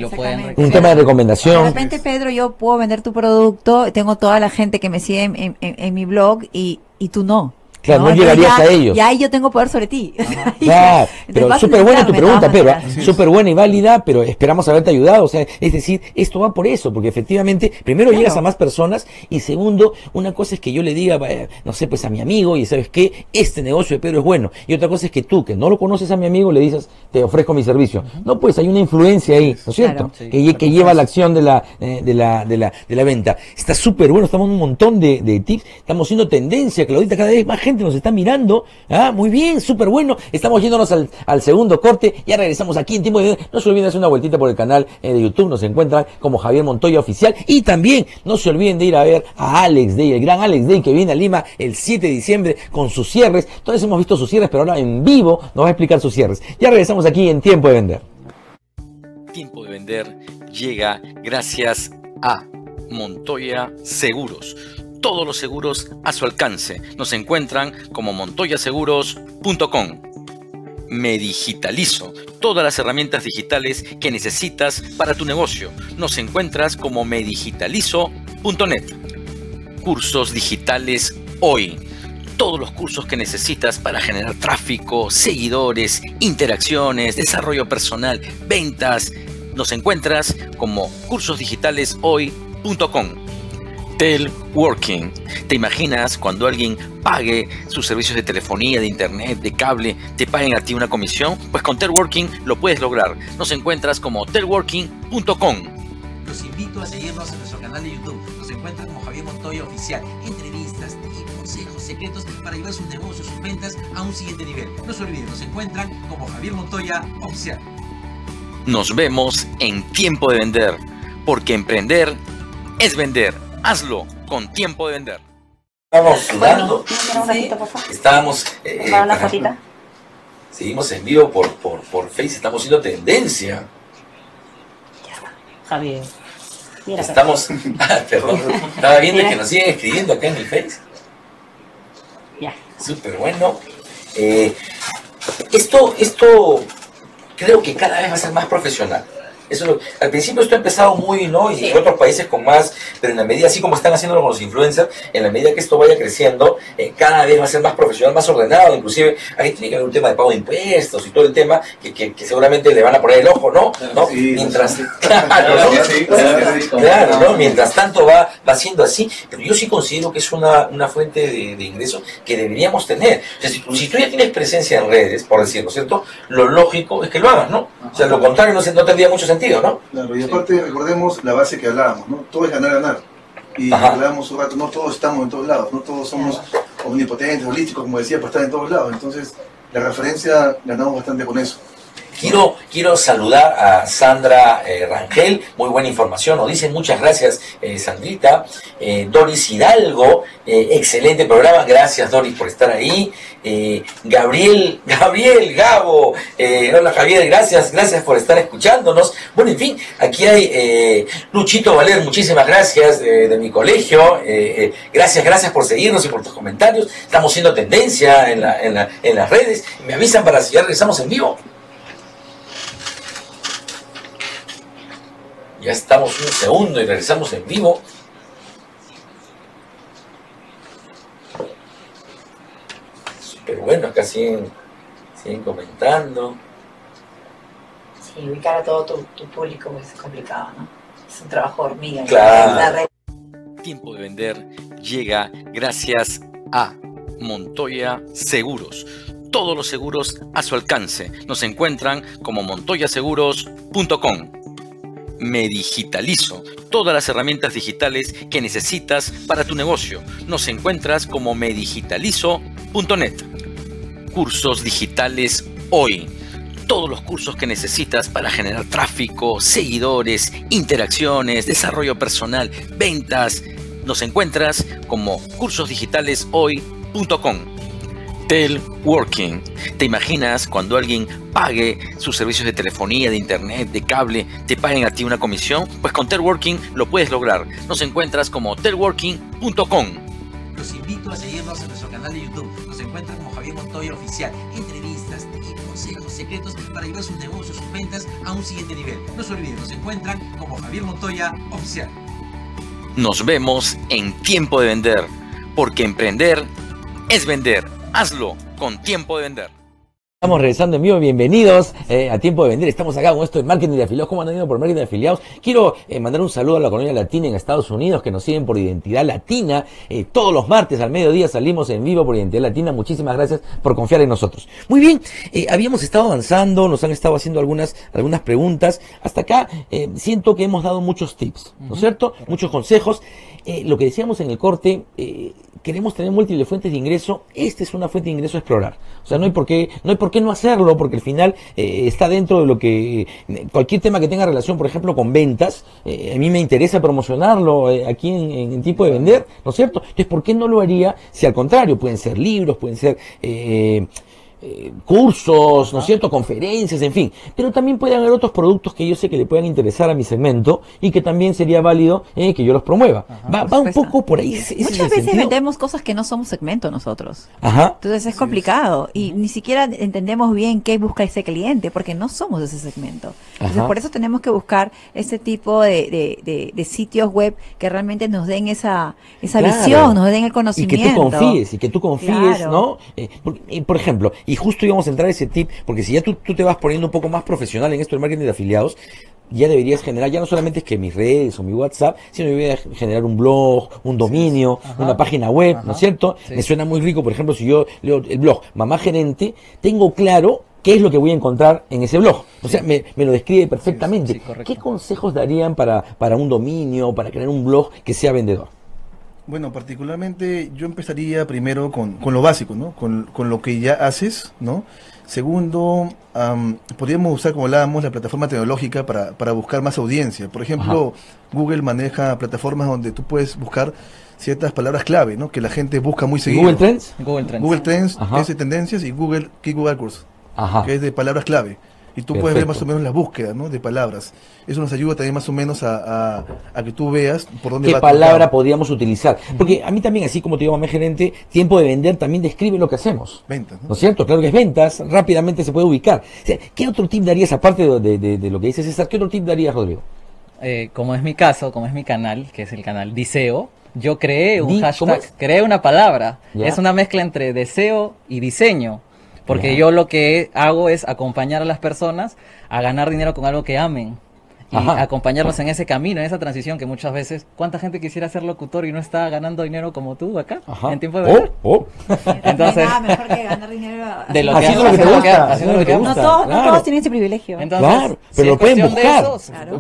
C: Un tema de recomendación.
D: De repente, Pedro, yo puedo vender tu producto, tengo toda la gente que me sigue en, en mi blog y, y tú no.
C: Claro, no, llegarías a ellos.
D: Y ahí yo tengo poder sobre ti.
C: claro, pero súper buena tu pregunta, pero súper buena y válida, pero esperamos haberte ayudado. O sea, es decir, esto va por eso, porque efectivamente, primero llegas a más personas y segundo, una cosa es que yo le diga, no sé, pues a mi amigo y sabes qué, este negocio de Pedro es bueno. Y otra cosa es que tú, que no lo conoces a mi amigo, le dices, te ofrezco mi servicio. No, pues hay una influencia ahí, ¿no es cierto? que, que, lleva la acción de la, eh, de la, de la, de la venta. Está súper bueno, estamos en un montón de, de tips, estamos haciendo tendencia, Claudita, cada vez más gente nos está mirando. Ah, muy bien, súper bueno. Estamos yéndonos al, segundo corte. Ya regresamos aquí en tiempo de... No se olviden de hacer una vueltita por el canal eh, de YouTube. Nos encuentran como Javier Montoya Oficial. Y también no se olviden de ir a ver a Alex Day, el gran Alex Day que viene a Lima el 7 de diciembre con sus cierres. Entonces hemos visto sus cierres, pero ahora en vivo nos va a explicar sus cierres. Ya regresamos aquí en Tiempo de Vender.
A: Tiempo de Vender llega gracias a Montoya Seguros todos los seguros a su alcance. Nos encuentran como montoyaseguros.com. Me digitalizo. Todas las herramientas digitales que necesitas para tu negocio. Nos encuentras como medigitalizo.net. Cursos digitales hoy. Todos los cursos que necesitas para generar tráfico, seguidores, interacciones, desarrollo personal, ventas. Nos encuentras como cursosdigitaleshoy.com Telworking. ¿Te imaginas cuando alguien pague sus servicios de telefonía, de internet, de cable, te paguen a ti una comisión? Pues con Telworking lo puedes lograr. Nos encuentras como telworking.com.
B: Los invito a seguirnos en nuestro canal de YouTube. Nos encuentran como Javier Montoya Oficial. Entrevistas y consejos secretos para llevar sus negocios, sus ventas a un siguiente nivel. No se olviden, nos encuentran como Javier Montoya Oficial.
A: Nos vemos en Tiempo de Vender, porque emprender es vender. Hazlo con tiempo de vender.
C: Estamos sudando. Estábamos. Eh,
D: ¿Para una fotita?
C: Seguimos en vivo por, por, por Face, estamos haciendo tendencia.
D: Ya está. Javier. Mira,
C: estamos. Ah, perdón. Estaba viendo que nos siguen escribiendo acá en el Face.
D: Ya.
C: Súper bueno. Eh, esto, esto creo que cada vez va a ser más profesional. Eso, al principio esto ha empezado muy, ¿no? Y en otros países con más, pero en la medida, así como están haciéndolo con los influencers, en la medida que esto vaya creciendo, eh, cada vez va a ser más profesional, más ordenado, inclusive ahí tiene que haber un tema de pago de impuestos y todo el tema que, que, seguramente le van a poner el ojo, ¿no? ¿no? Mientras, claro, ¿no? claro, ¿no? Mientras tanto va, va siendo así, pero yo sí considero que es una, una fuente de, de ingreso que deberíamos tener. O sea, si, si, tú ya tienes presencia en redes, por decirlo, ¿cierto? Lo lógico es que lo hagas, ¿no? O sea, lo contrario no, no tendría mucho sentido ¿no?
E: Claro, y aparte recordemos la base que hablábamos, ¿no? Todo es ganar, ganar. Y hablábamos un rato, no todos estamos en todos lados, no todos somos omnipotentes, holísticos, como decía, para estar en todos lados. Entonces, la referencia ganamos bastante con eso.
C: Quiero, quiero saludar a Sandra eh, Rangel, muy buena información, nos dice muchas gracias eh, Sandrita. Eh, Doris Hidalgo, excelente programa, gracias Doris por estar ahí. Gabriel, Gabriel, Gabo, hola Javier, gracias, gracias por estar escuchándonos. Bueno, en fin, aquí hay Luchito Valer, muchísimas gracias de mi colegio. gracias, gracias por seguirnos y por tus comentarios. Estamos siendo tendencia en, la, en, la, en las redes. Me avisan para si ya regresamos en vivo. Ya estamos un segundo y regresamos en vivo. Pero bueno, acá siguen, siguen comentando.
H: Sí, ubicar a todo tu, público es complicado, ¿no? Es un trabajo hormiga.
C: Claro. Tiempo de vender llega gracias a Montoya Seguros. Todos los seguros a su alcance. Nos encuentran como montoyaseguros.com me digitalizo. Todas las herramientas digitales que necesitas para tu negocio. Nos encuentras como medigitalizo.net. Cursos digitales hoy. Todos los cursos que necesitas para generar tráfico, seguidores, interacciones, desarrollo personal, ventas. Nos encuentras como cursosdigitaleshoy.com. Telworking. ¿Te imaginas cuando alguien pague sus servicios de telefonía, de internet, de cable, te paguen a ti una comisión? Pues con Telworking lo puedes lograr. Nos encuentras como telworking.com.
B: Los invito a seguirnos en nuestro canal de YouTube. Nos encuentran como Javier Montoya Oficial. Entrevistas, tips, consejos, secretos para llevar sus negocios, sus ventas a un siguiente nivel. No se olviden, nos encuentran como Javier Montoya Oficial.
C: Nos vemos en Tiempo de Vender, porque emprender es vender. Hazlo con tiempo de vender.
F: Estamos regresando en vivo, bienvenidos eh, a Tiempo de Vender. Estamos acá con esto de marketing de afiliados. ¿Cómo han ido por marketing de afiliados? Quiero eh, mandar un saludo a la colonia latina en Estados Unidos que nos siguen por Identidad Latina. Eh, todos los martes al mediodía salimos en vivo por Identidad Latina. Muchísimas gracias por confiar en nosotros. Muy bien, habíamos estado avanzando, nos han estado haciendo algunas, algunas preguntas. Hasta acá siento que hemos dado muchos tips, ¿no es cierto? Muchos consejos. Lo que decíamos en el corte, queremos tener múltiples fuentes de ingreso, esta es una fuente de ingreso a explorar. O sea, no hay por qué, no hay por qué no hacerlo, porque al final eh, está dentro de lo que cualquier tema que tenga relación, por ejemplo, con ventas, eh, a mí me interesa promocionarlo eh, aquí en, tipo de vender, ¿no es cierto? Entonces, ¿por qué no lo haría si al contrario pueden ser libros, pueden ser eh, cursos, ¿no es cierto? Conferencias, en fin. Pero también pueden haber otros productos que yo sé que le puedan interesar a mi segmento y que también sería válido eh, que yo los promueva. va, va un poco por ahí.
D: Muchas veces vendemos cosas que no somos segmento nosotros. Ajá. Entonces es complicado y ni siquiera entendemos bien qué busca ese cliente porque no somos ese segmento. Entonces por eso tenemos que buscar ese tipo de, de, de, sitios web que realmente nos den esa, esa visión, nos den el conocimiento.
F: Y que tú confíes, y que tú confíes, ¿no? Eh, por ejemplo, y justo íbamos a entrar a ese tip, porque si ya tú, te vas poniendo un poco más profesional en esto del marketing de afiliados, ya deberías generar, ya no solamente es que mis redes o mi WhatsApp, sino debería generar un blog, un dominio, una página web, ¿no es cierto? Me suena muy rico, por ejemplo, si yo leo el blog Mamá Gerente, tengo claro qué es lo que voy a encontrar en ese blog. O sea, me, lo describe perfectamente. ¿Qué consejos darían para, para un dominio, para crear un blog que sea vendedor?
E: Bueno, particularmente yo empezaría primero con, lo básico, ¿no? Con, lo que ya haces, ¿no? Segundo, podríamos usar, como hablábamos, la plataforma tecnológica para, para buscar más audiencia. Por ejemplo, Google maneja plataformas donde tú puedes buscar ciertas palabras clave, ¿no? Que la gente busca muy seguido.
F: ¿Google Trends?
E: Google Trends. Google Trends, es de tendencias, y Google Keyword AdWords, que es de palabras clave. Y tú puedes ver más o menos la búsqueda ¿no? de palabras. Eso nos ayuda también más o menos a, a, que tú veas por dónde
C: ¿Qué palabra podríamos utilizar? Porque a mí también, así como te digo, mi gerente, tiempo de vender también describe lo que hacemos. Ventas. ¿no? es cierto? Claro que es ventas, rápidamente se puede ubicar. ¿Qué otro tip darías, aparte de, de, lo que dice César, qué otro tip darías, Rodrigo?
F: Eh, como es mi caso, como es mi canal, que es el canal Diseo, yo creé un hashtag, creé una palabra. Es una mezcla entre deseo y diseño. Porque yo lo que hago es acompañar a las personas a ganar dinero con algo que amen. Y acompañarlos en ese camino, en esa transición que muchas veces, ¿cuánta gente quisiera ser locutor y no está ganando dinero como tú acá? En tiempo de
C: ver. Oh, oh.
D: Entonces, nada mejor que ganar dinero
C: de lo haciendo lo que te gusta. Haciendo lo que
D: No, todos, no todos tienen ese privilegio.
F: Entonces, claro, pero lo pueden buscar.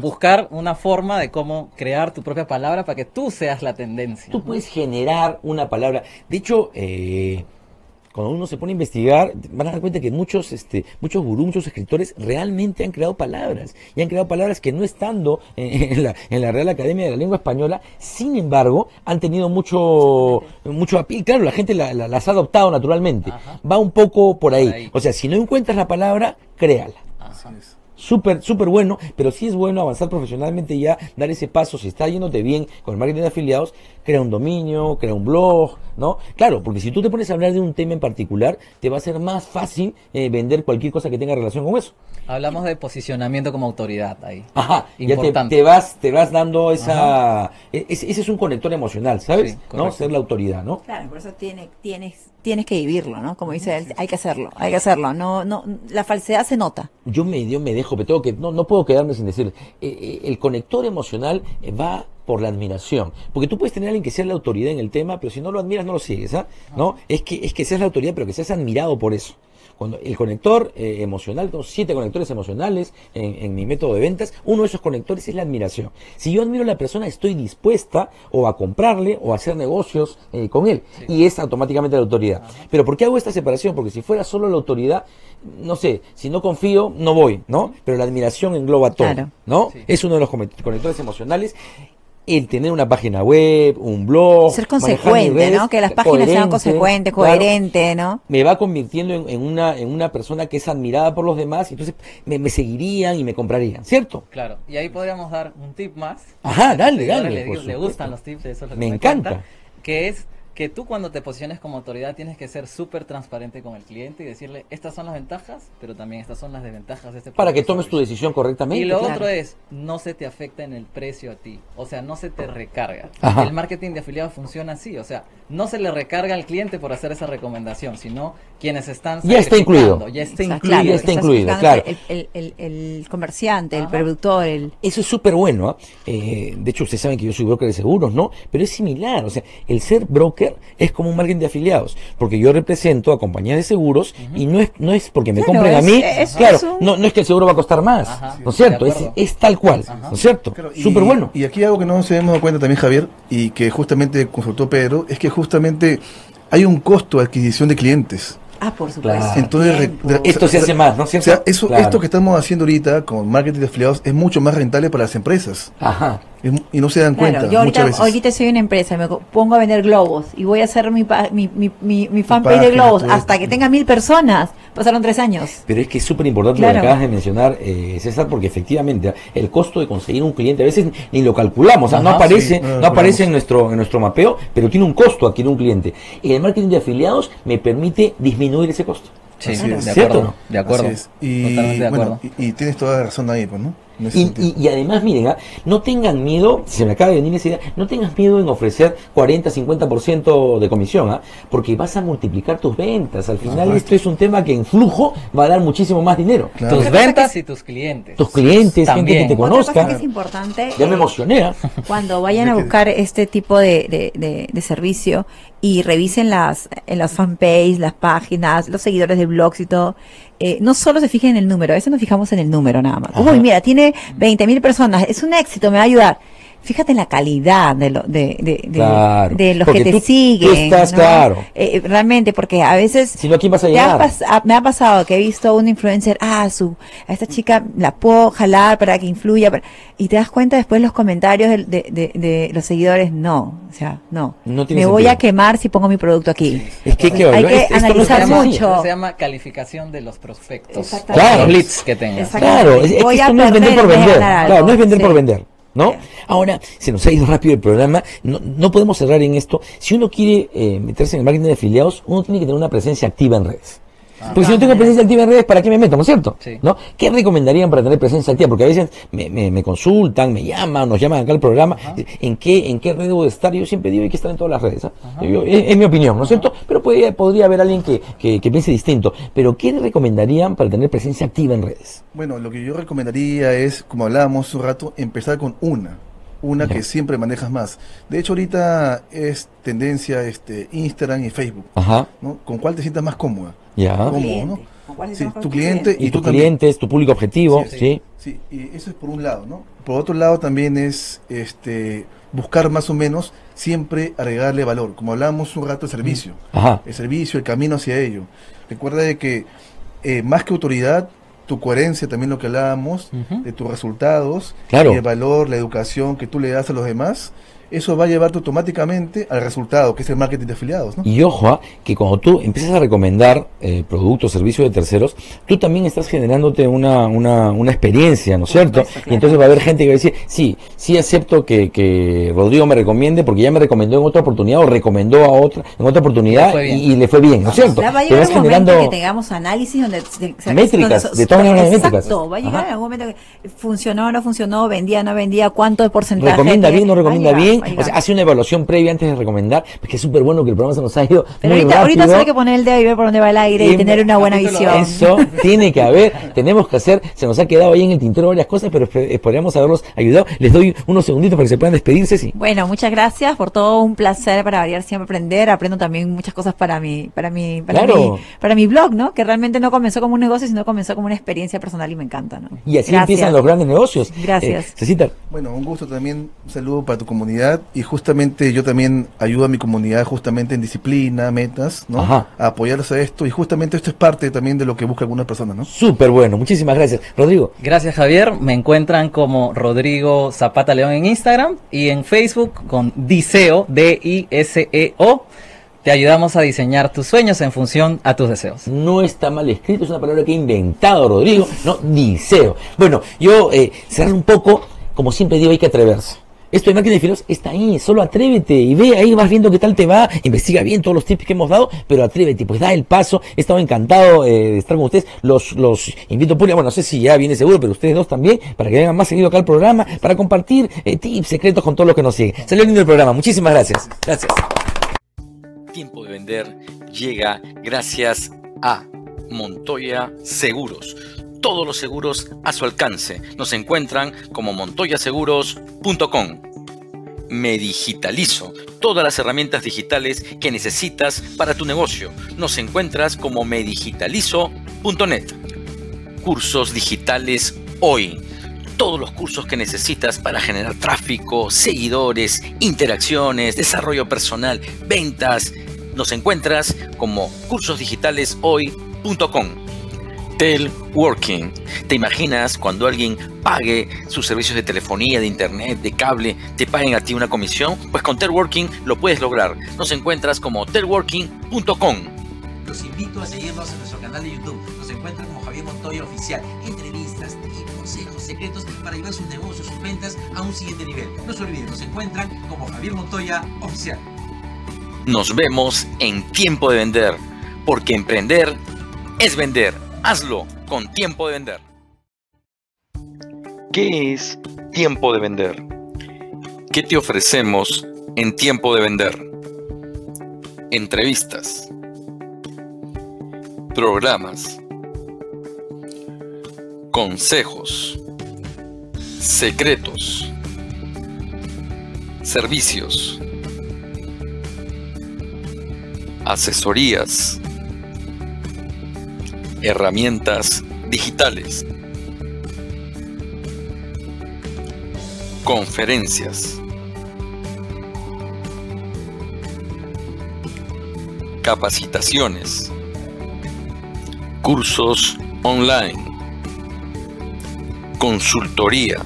F: Buscar una forma de cómo crear tu propia palabra para que tú seas la tendencia.
C: Tú puedes generar una palabra. De hecho, eh, cuando uno se pone a investigar, van a dar cuenta que muchos, este, muchos gurús, muchos escritores realmente han creado palabras. Y han creado palabras que no estando en, la, en la Real Academia de la Lengua Española, sin embargo, han tenido mucho, mucho apil. Claro, la gente las ha adoptado naturalmente. Va un poco por ahí. O sea, si no encuentras la palabra, créala súper, súper bueno, pero sí es bueno avanzar profesionalmente ya, dar ese paso, si está yéndote bien con el marketing de afiliados, crea un dominio, crea un blog, ¿no? Claro, porque si tú te pones a hablar de un tema en particular, te va a ser más fácil eh, vender cualquier cosa que tenga relación con eso.
F: Hablamos de posicionamiento como autoridad ahí.
C: Ajá, Importante. ya te, vas, te vas dando esa... E, ese, es un conector emocional, ¿sabes? ¿No? Ser la autoridad, ¿no?
D: Claro, por eso tiene, tienes, tienes que vivirlo, ¿no? Como dice él, hay que hacerlo, hay que hacerlo. No, no, la falsedad se nota.
C: Yo me, yo me dejo, pero tengo que, no, no puedo quedarme sin decir, eh, eh, el conector emocional va por la admiración. Porque tú puedes tener a alguien que sea la autoridad en el tema, pero si no lo admiras, no lo sigues, ¿ah? ¿No? Es que, es que seas la autoridad, pero que seas admirado por eso. Cuando el conector eh, emocional, tengo siete conectores emocionales en, mi método de ventas, uno de esos conectores es la admiración. Si yo admiro a la persona, estoy dispuesta o a comprarle o a hacer negocios eh, con él. Y es automáticamente la autoridad. Pero ¿por qué hago esta separación? Porque si fuera solo la autoridad, no sé, si no confío, no voy, ¿no? Pero la admiración engloba todo, ¿no? Es uno de los conectores emocionales el tener una página web, un blog.
D: Ser consecuente, ¿no? Que las páginas sean consecuentes, coherentes, ¿no?
C: Me va convirtiendo en, una, en una persona que es admirada por los demás, y entonces me, seguirían y me comprarían, ¿cierto?
F: Claro, y ahí podríamos dar un tip más.
C: Ajá, dale, dale.
F: Le, gustan los tips, eso es lo que
C: me, encanta.
F: que es que tú cuando te posiciones como autoridad tienes que ser súper transparente con el cliente y decirle, estas son las ventajas, pero también estas son las desventajas de este
C: Para que tomes tu decisión correctamente.
F: Y lo otro es, no se te afecta en el precio a ti, o sea, no se te recarga. El marketing de afiliados funciona así, o sea, no se le recarga al cliente por hacer esa recomendación, sino quienes están...
C: Ya está incluido.
F: Ya está incluido.
C: ya está incluido, claro.
D: El, comerciante, el productor, el...
C: Eso es súper bueno. ¿ah? Eh, de hecho, ustedes saben que yo soy broker de seguros, ¿no? Pero es similar, o sea, el ser broker es como un marketing de afiliados, porque yo represento a compañías de seguros y no es, no es porque me compren a mí, claro, no, no es que el seguro va a costar más, ¿no es cierto? Es, tal cual, ¿no es cierto? Súper bueno.
E: Y aquí algo que no se hemos dado cuenta también, Javier, y que justamente consultó Pedro, es que justamente hay un costo de adquisición de clientes.
D: Ah, por supuesto.
C: Entonces, esto se hace más, ¿no? O
E: sea, eso, esto que estamos haciendo ahorita con marketing de afiliados es mucho más rentable para las empresas.
C: Ajá.
E: Y no se dan cuenta.
D: Yo ahorita, ahorita soy una empresa, me pongo a vender globos y voy a hacer mi, mi, mi, mi, fanpage de globos hasta que tenga mil personas. Pasaron tres años.
C: Pero es que es súper importante lo que acabas de mencionar, eh, César, porque efectivamente el costo de conseguir un cliente a veces ni lo calculamos, no aparece, no, aparece en nuestro, en nuestro mapeo, pero tiene un costo adquirir un cliente. Y el marketing de afiliados me permite disminuir ese costo.
F: Sí, de acuerdo. De acuerdo.
E: Y, de acuerdo. y, tienes toda la razón ahí, pues, ¿no?
C: Y, además, miren, ¿ah? no tengan miedo, se me acaba de venir esa idea, no tengas miedo en ofrecer 40, 50% de comisión, ¿ah? porque vas a multiplicar tus ventas. Al final, esto es un tema que en flujo va a dar muchísimo más dinero.
F: Tus ventas y tus clientes.
C: Tus clientes, gente que te conozca.
D: es importante.
C: Ya me emocioné. ¿ah?
D: Cuando vayan a buscar este tipo de, de, servicio y revisen las, en las fanpages, las páginas, los seguidores de blogs y todo, eh, no solo se fijen en el número, a veces nos fijamos en el número nada más. Uy, mira, tiene 20 mil personas, es un éxito, me va a ayudar. Fíjate en la calidad de, lo, de, de, de, los que te siguen.
C: estás, claro.
D: Eh, realmente, porque a veces...
C: Si no, ¿quién vas a llegar?
D: me ha pasado que he visto un influencer, ah, su, a esta chica la puedo jalar para que influya, y te das cuenta después los comentarios de, de, de, los seguidores, no, o sea, no. me voy a quemar si pongo mi producto aquí.
C: Es que,
D: hay que analizar mucho.
F: Se llama calificación de los prospectos.
C: Claro.
F: Los leads que tengas.
C: Claro, es, que esto no es vender por vender. Claro, no es vender por vender. ¿No? Ahora, se nos ha ido rápido el programa, no, no podemos cerrar en esto. Si uno quiere eh, meterse en el marketing de afiliados, uno tiene que tener una presencia activa en redes. Ah. Porque si no tengo presencia activa en redes, ¿para qué me meto? ¿No es cierto? ¿No? ¿Qué recomendarían para tener presencia activa? Porque a veces me, me, consultan, me llaman, nos llaman acá al programa. ¿En qué, ¿En qué red debo de estar? Yo siempre digo hay que estar en todas las redes. ¿ah? es, mi opinión, ¿no es cierto? Pero podría, podría haber alguien que, que, que, piense distinto. Pero ¿qué recomendarían para tener presencia activa en redes?
E: Bueno, lo que yo recomendaría es, como hablábamos hace un rato, empezar con una una que siempre manejas más. De hecho, ahorita es tendencia este Instagram y Facebook.
C: Ajá.
E: ¿no? ¿Con cuál te sientas más cómoda?
C: Ya.
E: Cómodo, ¿no? Sí, tu cliente y,
C: y tu cliente es tu público objetivo, sí,
E: sí. y eso es por un lado, ¿no? Por otro lado también es este buscar más o menos siempre agregarle valor, como hablábamos un rato de servicio.
C: Ajá.
E: El servicio, el camino hacia ello. Recuerda de que eh, más que autoridad, tu coherencia, también lo que hablábamos, de tus resultados,
C: y
E: el valor, la educación que tú le das a los demás, eso va a llevarte automáticamente al resultado, que es el marketing de afiliados. ¿no?
C: Y ojo, ah, que cuando tú empiezas a recomendar eh, productos, servicios de terceros, tú también estás generándote una, una, una experiencia, ¿no es cierto? Y entonces va a haber gente que va a decir, sí, sí acepto que, que Rodrigo me recomiende porque ya me recomendó en otra oportunidad o recomendó a otra en otra oportunidad y, le fue bien, ¿no es cierto?
D: Ya va a llegar un momento que tengamos análisis donde...
C: métricas, de todas maneras métricas.
D: Exacto, va a llegar algún momento que funcionó o no funcionó, vendía o no vendía, cuánto de porcentaje...
C: Recomienda bien, no recomienda bien o sea, hace una evaluación previa antes de recomendar, porque es súper bueno que el programa se nos ha ido
D: Pero muy ahorita, ahorita solo hay que poner el dedo y ver por dónde va el aire y, tener una buena visión.
C: Eso tiene que haber, tenemos que hacer, se nos ha quedado ahí en el tintero varias cosas, pero podríamos haberlos ayudado. Les doy unos segunditos para que se puedan despedirse, sí.
D: Bueno, muchas gracias por todo, un placer para variar siempre aprender, aprendo también muchas cosas para mi, para mi, para mi, para mi blog, ¿no? Que realmente no comenzó como un negocio, sino comenzó como una experiencia personal y me encanta, ¿no?
C: Y así empiezan los grandes negocios.
D: Gracias.
C: Eh,
E: bueno, un gusto también, un saludo para tu comunidad y justamente yo también ayudo a mi comunidad justamente en disciplina, metas, ¿no? A apoyarlos a esto y justamente esto es parte también de lo que busca algunas personas, ¿no?
C: Súper bueno, muchísimas gracias. Rodrigo.
F: Gracias Javier, me encuentran como Rodrigo Zapata León en Instagram y en Facebook con Diseo, D-I-S-E-O te ayudamos a diseñar tus sueños en función a tus deseos.
C: No está mal escrito, es una palabra que he inventado Rodrigo, no, diseo. Bueno, yo eh, cerrar un poco, como siempre digo, hay que atreverse. Esto de marketing de filos está ahí, solo atrévete y ve ahí, vas viendo qué tal te va, investiga bien todos los tips que hemos dado, pero atrévete, pues da el paso. He estado encantado eh, de estar con ustedes. Los, los invito público, bueno, no sé si ya viene seguro, pero ustedes dos también, para que vengan más seguido acá al programa, para compartir eh, tips, secretos con todos los que nos siguen. Salió lindo el programa, muchísimas gracias. Gracias.
A: Tiempo de vender llega gracias a Montoya Seguros todos los seguros a su alcance. Nos encuentran como montoyaseguros.com. Me digitalizo. Todas las herramientas digitales que necesitas para tu negocio. Nos encuentras como medigitalizo.net. Cursos digitales hoy. Todos los cursos que necesitas para generar tráfico, seguidores, interacciones, desarrollo personal, ventas. Nos encuentras como cursosdigitaleshoy.com Telworking. ¿Te imaginas cuando alguien pague sus servicios de telefonía, de internet, de cable, te paguen a ti una comisión? Pues con Telworking lo puedes lograr. Nos encuentras como telworking.com.
B: Los invito a seguirnos en nuestro canal de YouTube. Nos encuentran como Javier Montoya Oficial. Entrevistas y consejos secretos para llevar sus negocios, sus ventas a un siguiente nivel. No se olviden, nos encuentran como Javier Montoya Oficial.
A: Nos vemos en Tiempo de Vender, porque emprender es vender. Hazlo con tiempo de vender. ¿Qué es tiempo de vender? ¿Qué te ofrecemos en tiempo de vender? Entrevistas, programas, consejos, secretos, servicios, asesorías herramientas digitales. conferencias, capacitaciones, cursos online, consultoría,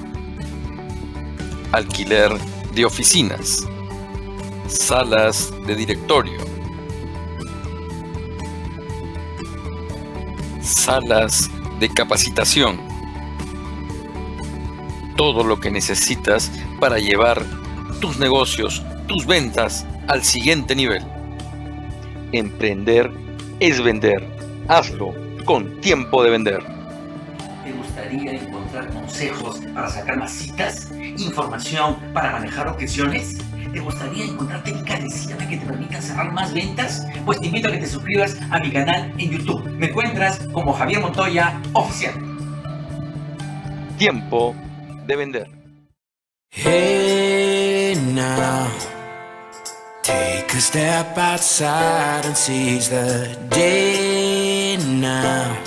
A: alquiler de oficinas, salas de directorio, salas de capacitación, todo lo que necesitas para llevar tus negocios, tus ventas al siguiente nivel. Emprender es vender. Hazlo con tiempo de vender.
B: ¿Te gustaría encontrar consejos para sacar más citas? ¿Información para manejar objeciones? ¿Te gustaría encontrar técnicas de cierre que te permitan cerrar más ventas? Pues te invito a que te suscribas a mi canal en YouTube. Me encuentras como Javier Montoya Oficial.
A: Tiempo de vender.
I: Hey now, take a step outside and seize the day now.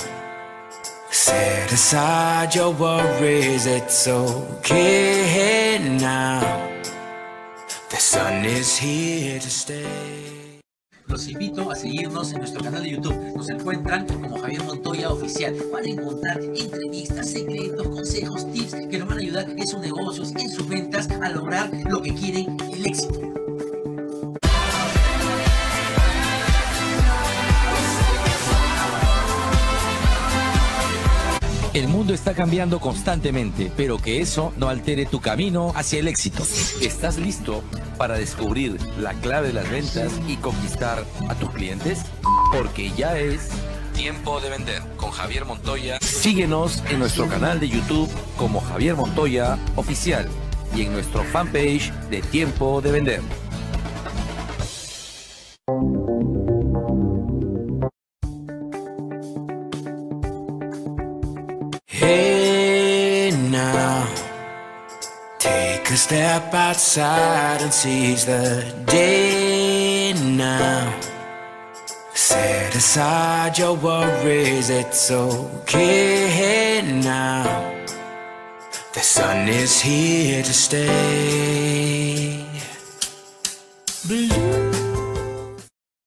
I: Set aside your worries, it's okay now. The sun is here to stay.
B: Los invito a seguirnos en nuestro canal de YouTube. Nos encuentran como Javier Montoya Oficial. Van a encontrar entrevistas, secretos, consejos, tips que nos van a ayudar en sus negocios, en sus ventas, a lograr lo que quieren, el éxito.
C: El mundo está cambiando constantemente, pero que eso no altere tu camino hacia el éxito. ¿Estás listo para descubrir la clave de las ventas y conquistar a tus clientes? Porque ya es tiempo de vender con Javier Montoya. Síguenos en nuestro canal de YouTube como Javier Montoya Oficial y en nuestro fanpage de Tiempo de Vender.
I: A step outside and seize the day now. Set aside your worries, it's okay now. The sun is here to stay. Blue